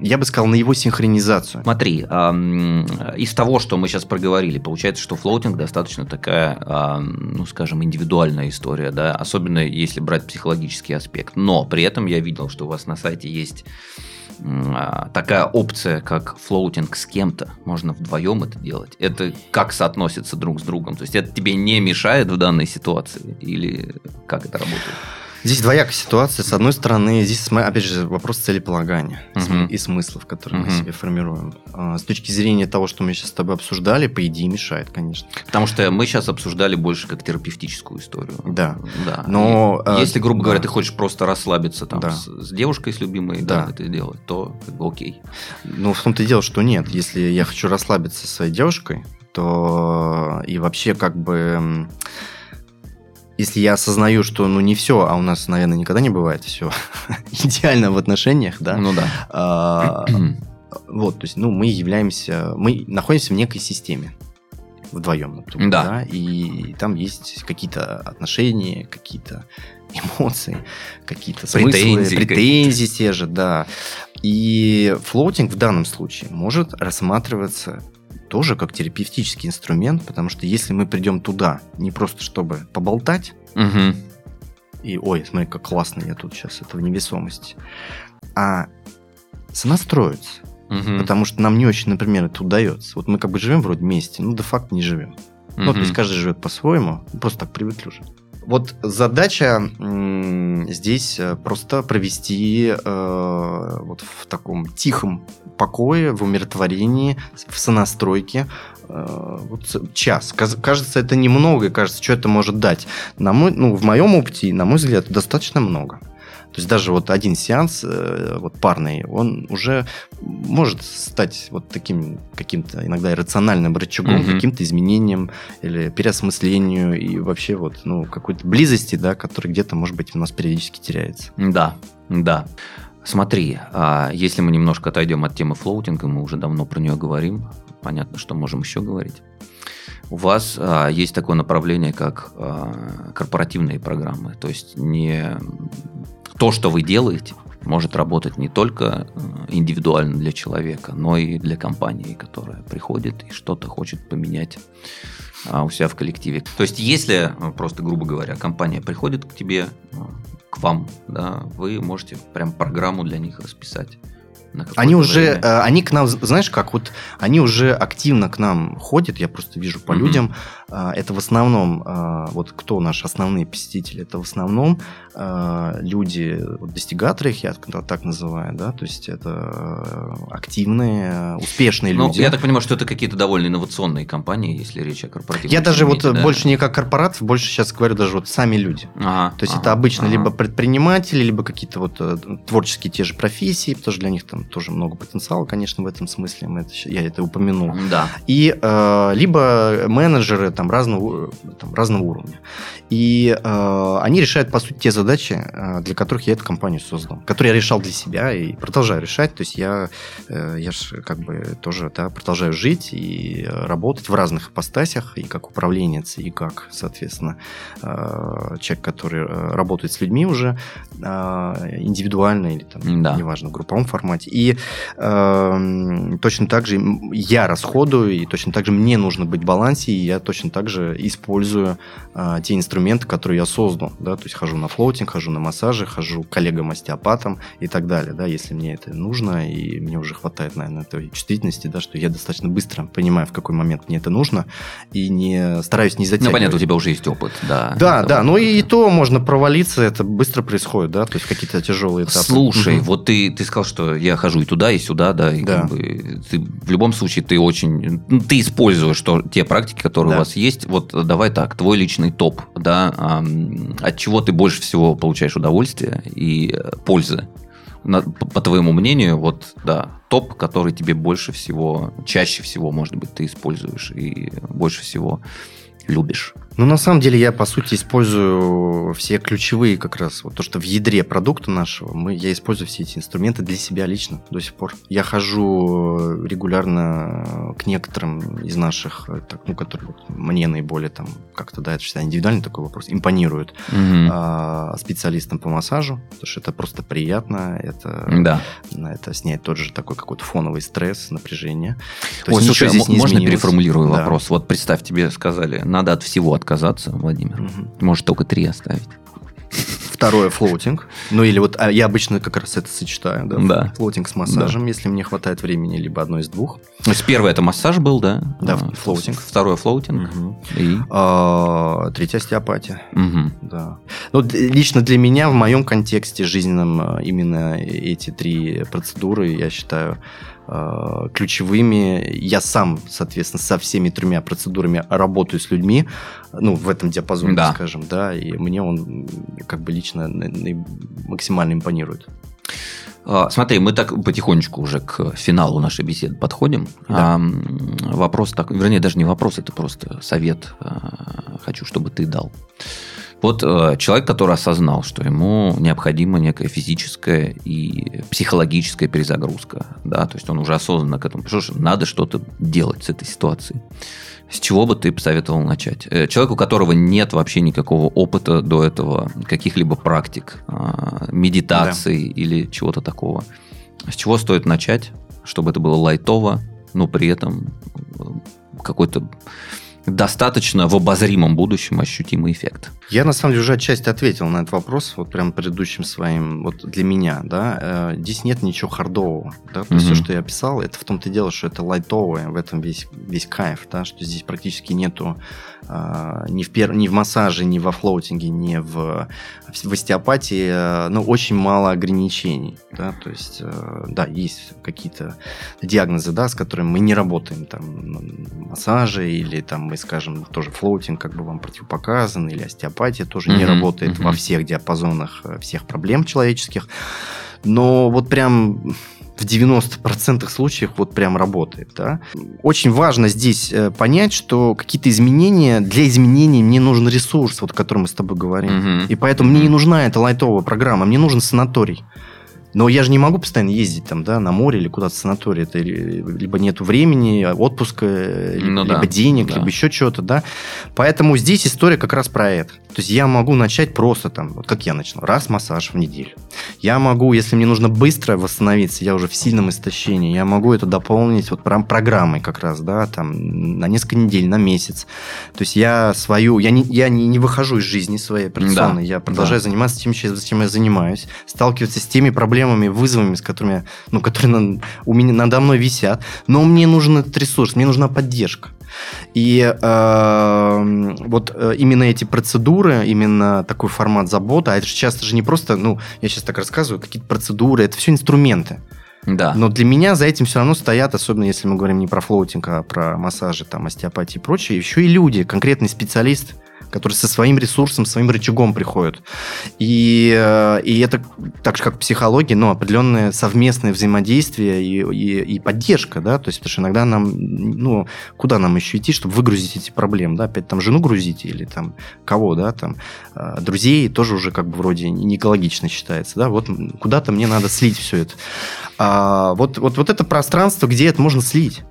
я бы сказал, на его синхронизацию. Смотри, ам, из того, что мы сейчас проговорили, получается, что флоутинг достаточно такая, ам, ну, скажем, индивидуальная история, да, особенно если брать психологический аспект. Но при этом я видел, что у вас на сайте есть а, такая опция, как флоутинг с кем-то. Можно вдвоем это делать. Это как соотносится друг с другом? То есть это тебе не мешает в данной ситуации? Или как это работает? Здесь двоякая ситуация. С одной стороны, здесь, опять же, вопрос целеполагания Мгм. и смыслов, которые мы Мгм. себе формируем. А, С точки зрения того, что мы сейчас с тобой обсуждали, по идее, мешает, конечно. Потому что мы сейчас обсуждали больше как терапевтическую историю. Да. да. Но, И э, если, грубо да. говоря, ты хочешь просто расслабиться там Да. с, с девушкой, с любимой, да. Да. это делать, то как бы окей. Ну, в том-то и дело, что нет. Если я хочу расслабиться со своей девушкой, то и вообще как бы... Если я осознаю, что ну не все, а у нас, наверное, никогда не бывает все идеально в отношениях, да, Ну да. а, вот, то есть, ну, мы являемся, мы находимся в некой системе вдвоем, например, Да. да, и там есть какие-то отношения, какие-то эмоции, какие-то смыслы, Претензии претензии те же, да. И флоутинг в данном случае может рассматриваться тоже как терапевтический инструмент, потому что если мы придем туда не просто чтобы поболтать, Мгм. и ой, смотри, как классно я тут сейчас, это в невесомости, а сонастроиться. Мгм. Потому что нам не очень, например, это удается. Вот мы как бы живем вроде вместе, ну, де-факто не живем. Ну, то есть каждый живет по-своему, просто так привыкли уже. Вот задача здесь э, просто провести э, вот в таком тихом покое, в умиротворении, в сонастройке э, вот час. Кажется, это немного, кажется, что это может дать. На мой, ну, в моем опыте, на мой взгляд, достаточно много. То есть даже вот один сеанс, э, вот парный, он уже может стать вот таким каким-то иногда иррациональным рычагом, Мгм. каким-то изменением или переосмыслению и вообще вот ну какой-то близости, да, которая где-то может быть у нас периодически теряется. Да, да. Смотри, а если мы немножко отойдем от темы флоутинга, мы уже давно про нее говорим, понятно, что можем еще говорить. У вас а, есть такое направление, как а, корпоративные программы. То есть не то, что вы делаете, может работать не только э, индивидуально для человека, но и для компании, которая приходит и что-то хочет поменять а, у себя в коллективе. То есть, если, э, просто грубо говоря, компания приходит к тебе, э, к вам, да, вы можете прям программу для них расписать. Они уже, время. э, они к нам, знаешь, как вот, они уже активно к нам ходят, я просто вижу по Мгм. людям. А, Это в основном, а, вот кто наши основные посетители, это в основном люди, достигаторы, их я так- называю, да, то есть это э, активные, успешные Ну, люди. я так понимаю, что это какие-то довольно инновационные компании, если речь о корпоративном Я даже вот да? больше не как корпорат, больше сейчас говорю даже вот сами люди. Ага, То есть ага, это обычно ага. либо предприниматели, либо какие-то вот э, творческие те же профессии, потому что для них там тоже много потенциала, конечно, в этом смысле. Мы это, я это упомянул. Да. И э, либо менеджеры там разного, там, разного уровня. И э, они решают, по сути, те задачи, э, для которых я эту компанию создал, которые я решал для себя и продолжаю решать. То есть я, э, я же как бы тоже да, продолжаю жить и работать в разных ипостасях, и как управленец, и как, соответственно, э, человек, который э, работает с людьми уже э, индивидуально или там, Да. неважно, в групповом формате. И Эм, точно так же я расходую, и точно так же мне нужно быть в балансе, и я точно так же использую э, те инструменты, которые я создал. Да? То есть хожу на флоутинг, хожу на массажи, хожу к коллегам-остеопатам и так далее, да, если мне это нужно, и мне уже хватает, наверное, той чувствительности, да, что я достаточно быстро понимаю, в какой момент мне это нужно, и не стараюсь не Ну, затягивать. понятно, у тебя уже есть опыт, да. Да, да, ну и, это. то можно провалиться, это быстро происходит, да, то есть какие-то тяжелые этапы. Слушай, вот ты, ты сказал, что я хожу и туда, и сюда, да, и Да. как бы ты, в любом случае ты очень, ну, ты используешь то, те практики, которые Да. у вас есть. Вот э, давай так, твой личный топ, да, ам, от чего ты больше всего получаешь удовольствия и э, пользы? На- по, по твоему мнению, вот, да, топ, который тебе больше всего, чаще всего, может быть, ты используешь и больше всего любишь. Ну, на самом деле, я, по сути, использую все ключевые как раз, вот то, что в ядре продукта нашего, мы, я использую все эти инструменты для себя лично до сих пор. Я хожу регулярно к некоторым из наших, так, ну, которые мне наиболее там как-то, да, это всегда индивидуальный такой вопрос, импонируют Мгм. а, специалистам по массажу, потому что это просто приятно, это, Да. это снять тот же такой какой-то фоновый стресс, напряжение. То Ой, слушай, здесь не можно переформулирую Да. вопрос? Вот представь, тебе сказали, надо от всего отказаться, Владимир. Мгм. Может, только три оставить. Второе флоутинг. Ну или вот а я обычно как раз это сочетаю, да? Да. Флоутинг с массажем, если мне хватает времени, либо одно из двух. То есть первый это массаж был, да? Да, А, флоутинг. Второе флоутинг. И? А, третья остеопатия. Мгм. Да. Ну, лично для меня в моем контексте жизненном а, именно эти три процедуры я считаю ключевыми. Я сам, соответственно, со всеми тремя процедурами работаю с людьми, ну, в этом диапазоне, Да. скажем, да, и мне он как бы лично максимально импонирует. А, Смотри, мы так потихонечку уже к финалу нашей беседы подходим. Да. А, вопрос так, вернее, даже не вопрос, это просто совет. а, Хочу, чтобы ты дал. Вот э, человек, который осознал, что ему необходима некая физическая и психологическая перезагрузка, да, то есть он уже осознанно к этому пришел, что надо что-то делать с этой ситуацией. С чего бы ты посоветовал начать? Э, Человек, у которого нет вообще никакого опыта до этого, каких-либо практик, а, медитации или чего-то такого. С чего стоит начать, чтобы это было лайтово, но при этом э, какой-то достаточно в обозримом будущем ощутимый эффект? Я, на самом деле, уже отчасти ответил на этот вопрос, вот прям предыдущим своим, вот для меня, да, э, здесь нет ничего хардового, да, то есть все, что я описал, это в том-то и дело, что это лайтовое, в этом весь, весь кайф, да, что здесь практически нету а, ни, в пер... ни в массаже, ни во флоутинге, ни в, в остеопатии, э, ну, очень мало ограничений, да, то есть, э, да, есть какие-то диагнозы, да, с которыми мы не работаем, там, массажи или там мы скажем, тоже флоутинг как бы вам противопоказан, или остеопатия тоже не Мгм, работает мгм. во всех диапазонах э, всех проблем человеческих. Но вот прям в 90% случаев вот прям работает. Да? Очень важно здесь э, понять, что какие-то изменения, для изменений мне нужен ресурс, вот о котором мы с тобой говорим. Мгм. И поэтому мне Мгм. не нужна эта лайтовая программа, мне нужен санаторий. Но я же не могу постоянно ездить там, да, на море или куда-то в санаторий. Это ли- либо нет времени, отпуска, э, либо, Ну да, либо денег, да. либо еще чего-то, да. Поэтому здесь история как раз про это. То есть я могу начать просто там, вот как я начал, раз массаж в неделю. Я могу, если мне нужно быстро восстановиться, я уже в сильном истощении, я могу это дополнить вот прям программой как раз, да, там на несколько недель, на месяц. То есть я свою, я не, я не, не выхожу из жизни своей операционной, я продолжаю да. заниматься тем, чем я занимаюсь, сталкиваться с теми проблемами, вызовами, с которыми, ну, которые на- у меня надо мной висят. Но мне нужен этот ресурс, мне нужна поддержка. И э, вот именно эти процедуры, именно такой формат заботы, а это же часто же не просто, ну, я сейчас так рассказываю, какие-то процедуры, это все инструменты. Да. Но для меня за этим все равно стоят, особенно если мы говорим не про флоутинг, а про массажи, там, остеопатии и прочее, еще и люди, конкретные специалисты, которые со своим ресурсом, своим рычагом приходят. И, э, и это так же, как в психологии, но определенное совместное взаимодействие и, и, и поддержка, да, то есть, потому что иногда нам, ну, куда нам еще идти, чтобы выгрузить эти проблемы, да, опять там жену грузить или там кого, да, там, э, друзей тоже уже как бы вроде не экологично считается, да, вот куда-то мне надо слить все это. А, вот, вот, вот это пространство, где это можно слить.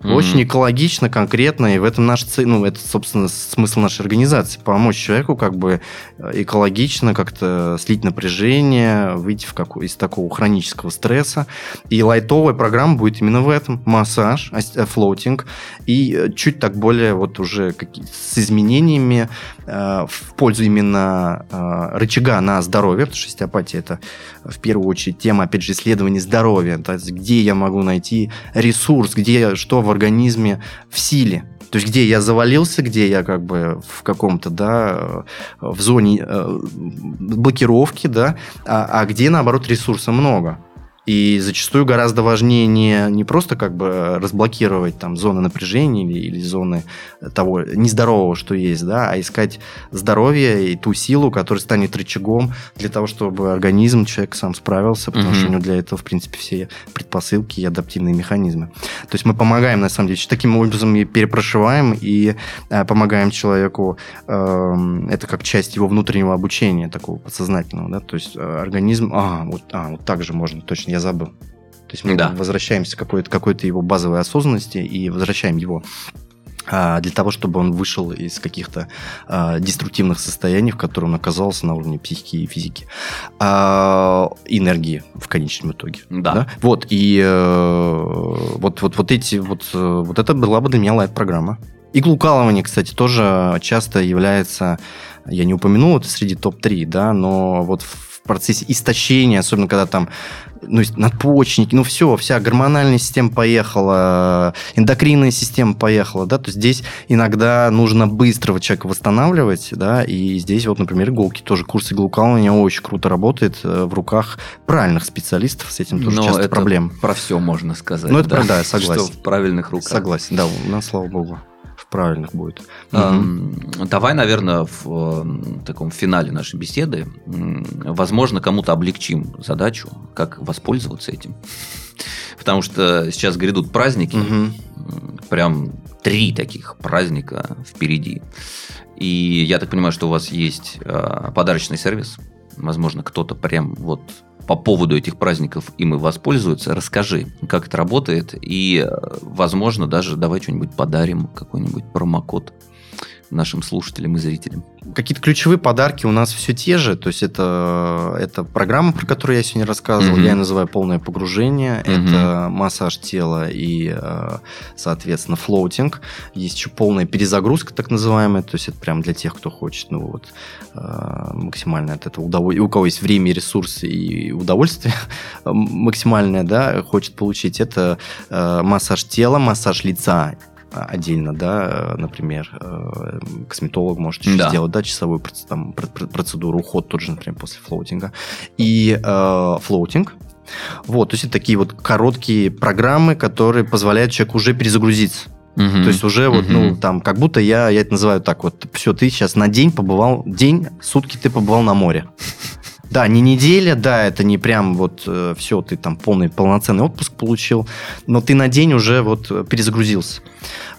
Мгм. Очень экологично, конкретно, и в этом наш цель, ну, это, собственно, смысл нашей организации, помочь человеку как бы э, экологично как-то слить напряжение, выйти в какой, из такого хронического стресса. И лайтовая программа будет именно в этом. Массаж, э, флоутинг, и э, чуть так более вот уже с изменениями э, в пользу именно э, рычага на здоровье, потому что остеопатия это в первую очередь тема, опять же, исследования здоровья, то есть где я могу найти ресурс, где что в организме в силе. То есть, где я завалился, где я как бы в каком-то, да, в зоне э, блокировки, да, а, а где, наоборот, ресурса много. И зачастую гораздо важнее не, не просто как бы разблокировать там зоны напряжения или, или зоны того нездорового, что есть, да, а искать здоровье и ту силу, которая станет рычагом для того, чтобы организм, человек сам справился, потому mm-hmm. что у него для этого, в принципе, все предпосылки и адаптивные механизмы. То есть мы помогаем, на самом деле, таким образом и перепрошиваем и э, помогаем человеку, э, это как часть его внутреннего обучения, такого подсознательного, да, то есть э, организм, а, вот, а, вот так же можно, точно, я забыл. То есть мы да. возвращаемся к какой-то, какой-то его базовой осознанности и возвращаем его а, для того, чтобы он вышел из каких-то а, деструктивных состояний, в которых он оказался на уровне психики и физики, а, энергии в конечном итоге. Да. да? Вот, и э, вот, вот, вот эти, вот, э, вот это была бы для меня лайт-программа. И глукалывание, кстати, тоже часто является, я не упомянул это среди топ-3, да, но вот в процессе истощения, особенно когда там ну, надпочечники, ну все, вся гормональная система поехала, эндокринная система поехала, да, то здесь иногда нужно быстро человека восстанавливать, да, и здесь вот, например, иголки, тоже курсы глукалывания очень круто работает э, в руках правильных специалистов, с этим тоже Но часто это проблем. про все можно сказать. Ну, это да, правда, я согласен. Что в правильных руках. Согласен, да, у нас, слава богу правильных будет. Угу. Давай, наверное, в таком финале нашей беседы, возможно, кому-то облегчим задачу, как воспользоваться этим. Потому что сейчас грядут праздники, угу. прям три таких праздника впереди. И я так понимаю, что у вас есть а, подарочный сервис. Возможно, кто-то прям вот по поводу этих праздников им и воспользуются. Расскажи, как это работает, и, возможно, даже давай что-нибудь подарим, какой-нибудь промокод нашим слушателям и зрителям. Какие-то ключевые подарки у нас все те же. То есть это, это программа, про которую я сегодня рассказывал. Mm-hmm. Я ее называю полное погружение. Mm-hmm. Это массаж тела и, э, соответственно, флоутинг. Есть еще полная перезагрузка, так называемая. То есть это прям для тех, кто хочет ну, вот, э, максимально от этого удовольствия. У кого есть время, ресурсы и удовольствие максимальное, да, хочет получить. Это э, массаж тела, массаж лица отдельно, да, например, э, косметолог может еще да. сделать, да, часовую там, процедуру, уход тот же, например, после флоутинга. И э, флоутинг, вот, то есть это такие вот короткие программы, которые позволяют человеку уже перезагрузиться. Угу. То есть уже вот, ну, там, как будто я, я это называю так вот, все, ты сейчас на день побывал, день, сутки ты побывал на море. Да, не неделя, да, это не прям вот э, все, ты там полный полноценный отпуск получил, но ты на день уже вот перезагрузился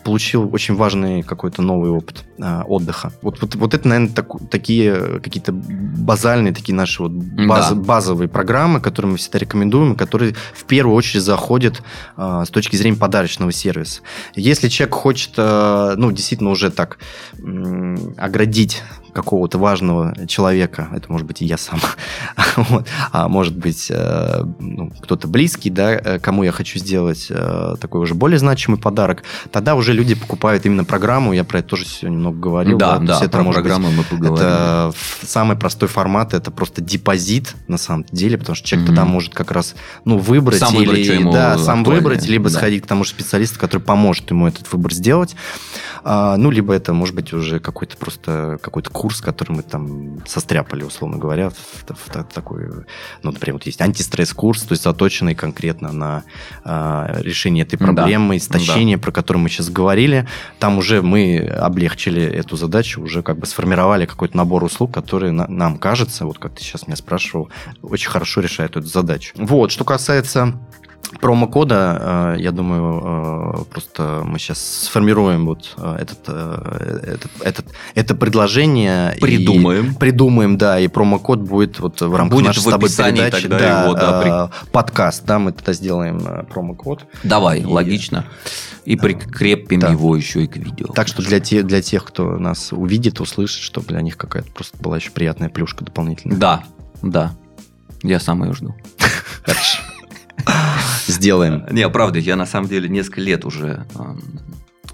получил очень важный какой-то новый опыт э, отдыха. Вот, вот, вот это, наверное, так, такие какие-то базальные, такие наши вот баз, да. базовые программы, которые мы всегда рекомендуем, которые в первую очередь заходят э, с точки зрения подарочного сервиса. Если человек хочет, э, ну, действительно уже так э, оградить какого-то важного человека, это может быть и я сам, вот, а может быть э, ну, кто-то близкий, да, э, кому я хочу сделать э, такой уже более значимый подарок, тогда уже люди покупают именно программу, я про это тоже сегодня много говорил. Да, да, да это про программу мы поговорим. Это самый простой формат, это просто депозит на самом деле, потому что человек mm-hmm. тогда может как раз ну, выбрать, сам или, выбрать, да, сам выбрать, либо да. сходить к тому же специалисту, который поможет ему этот выбор сделать. А, ну, либо это может быть уже какой-то просто какой-то курс, который мы там состряпали, условно говоря, в, в, в такой, ну, например, вот есть антистресс-курс, то есть заточенный конкретно на а, решение этой проблемы, да. истощения, да. про которое мы сейчас говорили. Там уже мы облегчили эту задачу, уже как бы сформировали какой-то набор услуг, которые на, нам кажется, вот как ты сейчас меня спрашивал, очень хорошо решает эту задачу. Вот, что касается промокода, э, я думаю, э, просто мы сейчас сформируем вот э, этот, этот, этот, это предложение. Придумаем. И, придумаем, да, и промокод будет вот в рамках будет нашей в с тобой передачи. Тогда да, его, да, при... подкаст, да, мы тогда сделаем промокод. Давай, и... логично. И прикрепим да. его еще и к видео. Так что для, те, для тех, кто нас увидит, услышит, чтобы для них какая-то просто была еще приятная плюшка дополнительная. Да, да. Я сам ее жду. Хорошо. Сделаем. Не, правда, я на самом деле несколько лет уже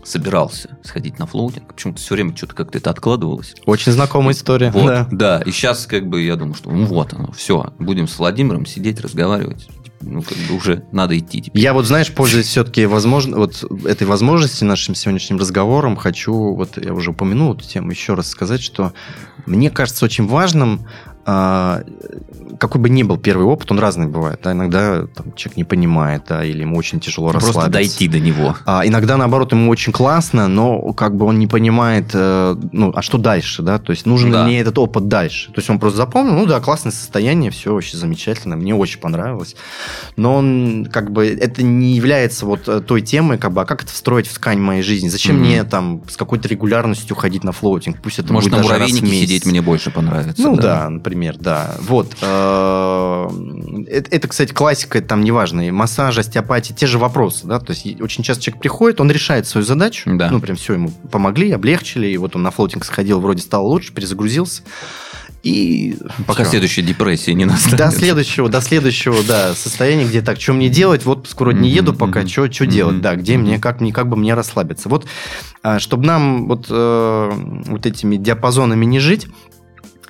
собирался сходить на флоутинг. Почему-то все время что-то как-то это откладывалось. Очень знакомая история. Вот, да. да. И сейчас как бы я думаю, что ну вот оно, все, будем с Владимиром сидеть, разговаривать. Ну, как бы уже надо идти теперь. Я вот, знаешь, пользуясь все-таки возможно, вот этой возможностью нашим сегодняшним разговором, хочу, вот я уже упомянул эту тему, еще раз сказать, что мне кажется очень важным а, какой бы ни был первый опыт, он разный бывает. Да? Иногда там, человек не понимает, да, или ему очень тяжело Просто расслабиться. дойти до него. А, иногда, наоборот, ему очень классно, но как бы он не понимает, э, ну, а что дальше, да? То есть нужен Да. ли мне этот опыт дальше? То есть он просто запомнил, ну да, классное состояние, все очень замечательно, мне очень понравилось. Но он как бы, это не является вот э, той темой, как бы, а как это встроить в ткань моей жизни? Зачем Мгм. мне там с какой-то регулярностью ходить на флоутинг? Пусть это Может, будет на даже раз в месяц. сидеть мне больше понравится. Ну да. например, да. Вот. э, Это, кстати, классика, там неважно, и массаж, остеопатия, те же вопросы, да, то есть очень часто человек приходит, он решает свою задачу, Да. ну, прям все ему помогли, облегчили, и вот он на флотинг сходил, вроде стало лучше, перезагрузился, и Пока всё. следующая депрессия не настанет. До следующего, до следующего, да, состояния, где так, что мне делать, вот скоро не еду пока, мгм, что мгм, делать, да, где мне, как, мне, как бы мне расслабиться. Вот, чтобы нам вот, э, вот этими диапазонами не жить,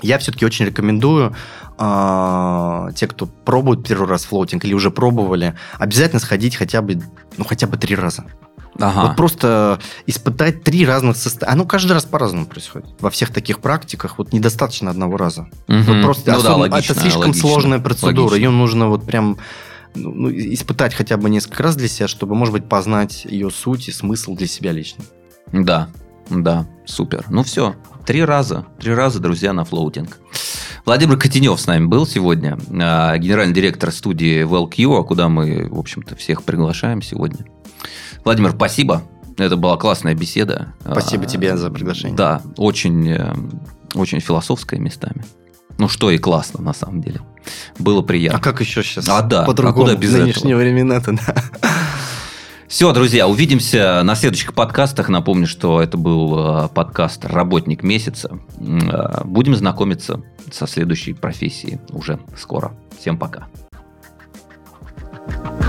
я все-таки очень рекомендую а, те, кто пробует первый раз флоутинг или уже пробовали, обязательно сходить хотя бы, ну, хотя бы три раза. Ага. Вот просто испытать три разных состояния. Оно каждый раз по-разному происходит. Во всех таких практиках вот недостаточно одного раза. Мгм. Вот просто Ну да, особенно- логично, это слишком логично, сложная процедура. логично. Ее нужно вот прям ну, ну, испытать хотя бы несколько раз для себя, чтобы, может быть, познать ее суть и смысл для себя лично. Да, да, супер. Ну все, три раза, три раза, друзья, на флоутинг. Владимир Котенев с нами был сегодня, а, генеральный директор студии Wellcure, куда мы, в общем-то, всех приглашаем сегодня. Владимир, спасибо. Это была классная беседа. Спасибо А, тебе за приглашение. Да, очень, э, очень философская местами. Ну, что и классно, на самом деле. Было А приятно. как еще сейчас? А, да, По-другому. а куда без нынешние времена-то, да. Все, друзья, увидимся на следующих подкастах. Напомню, что это был э, подкаст «Работник месяца». Э, будем знакомиться со следующей профессией уже скоро. Всем пока. thank you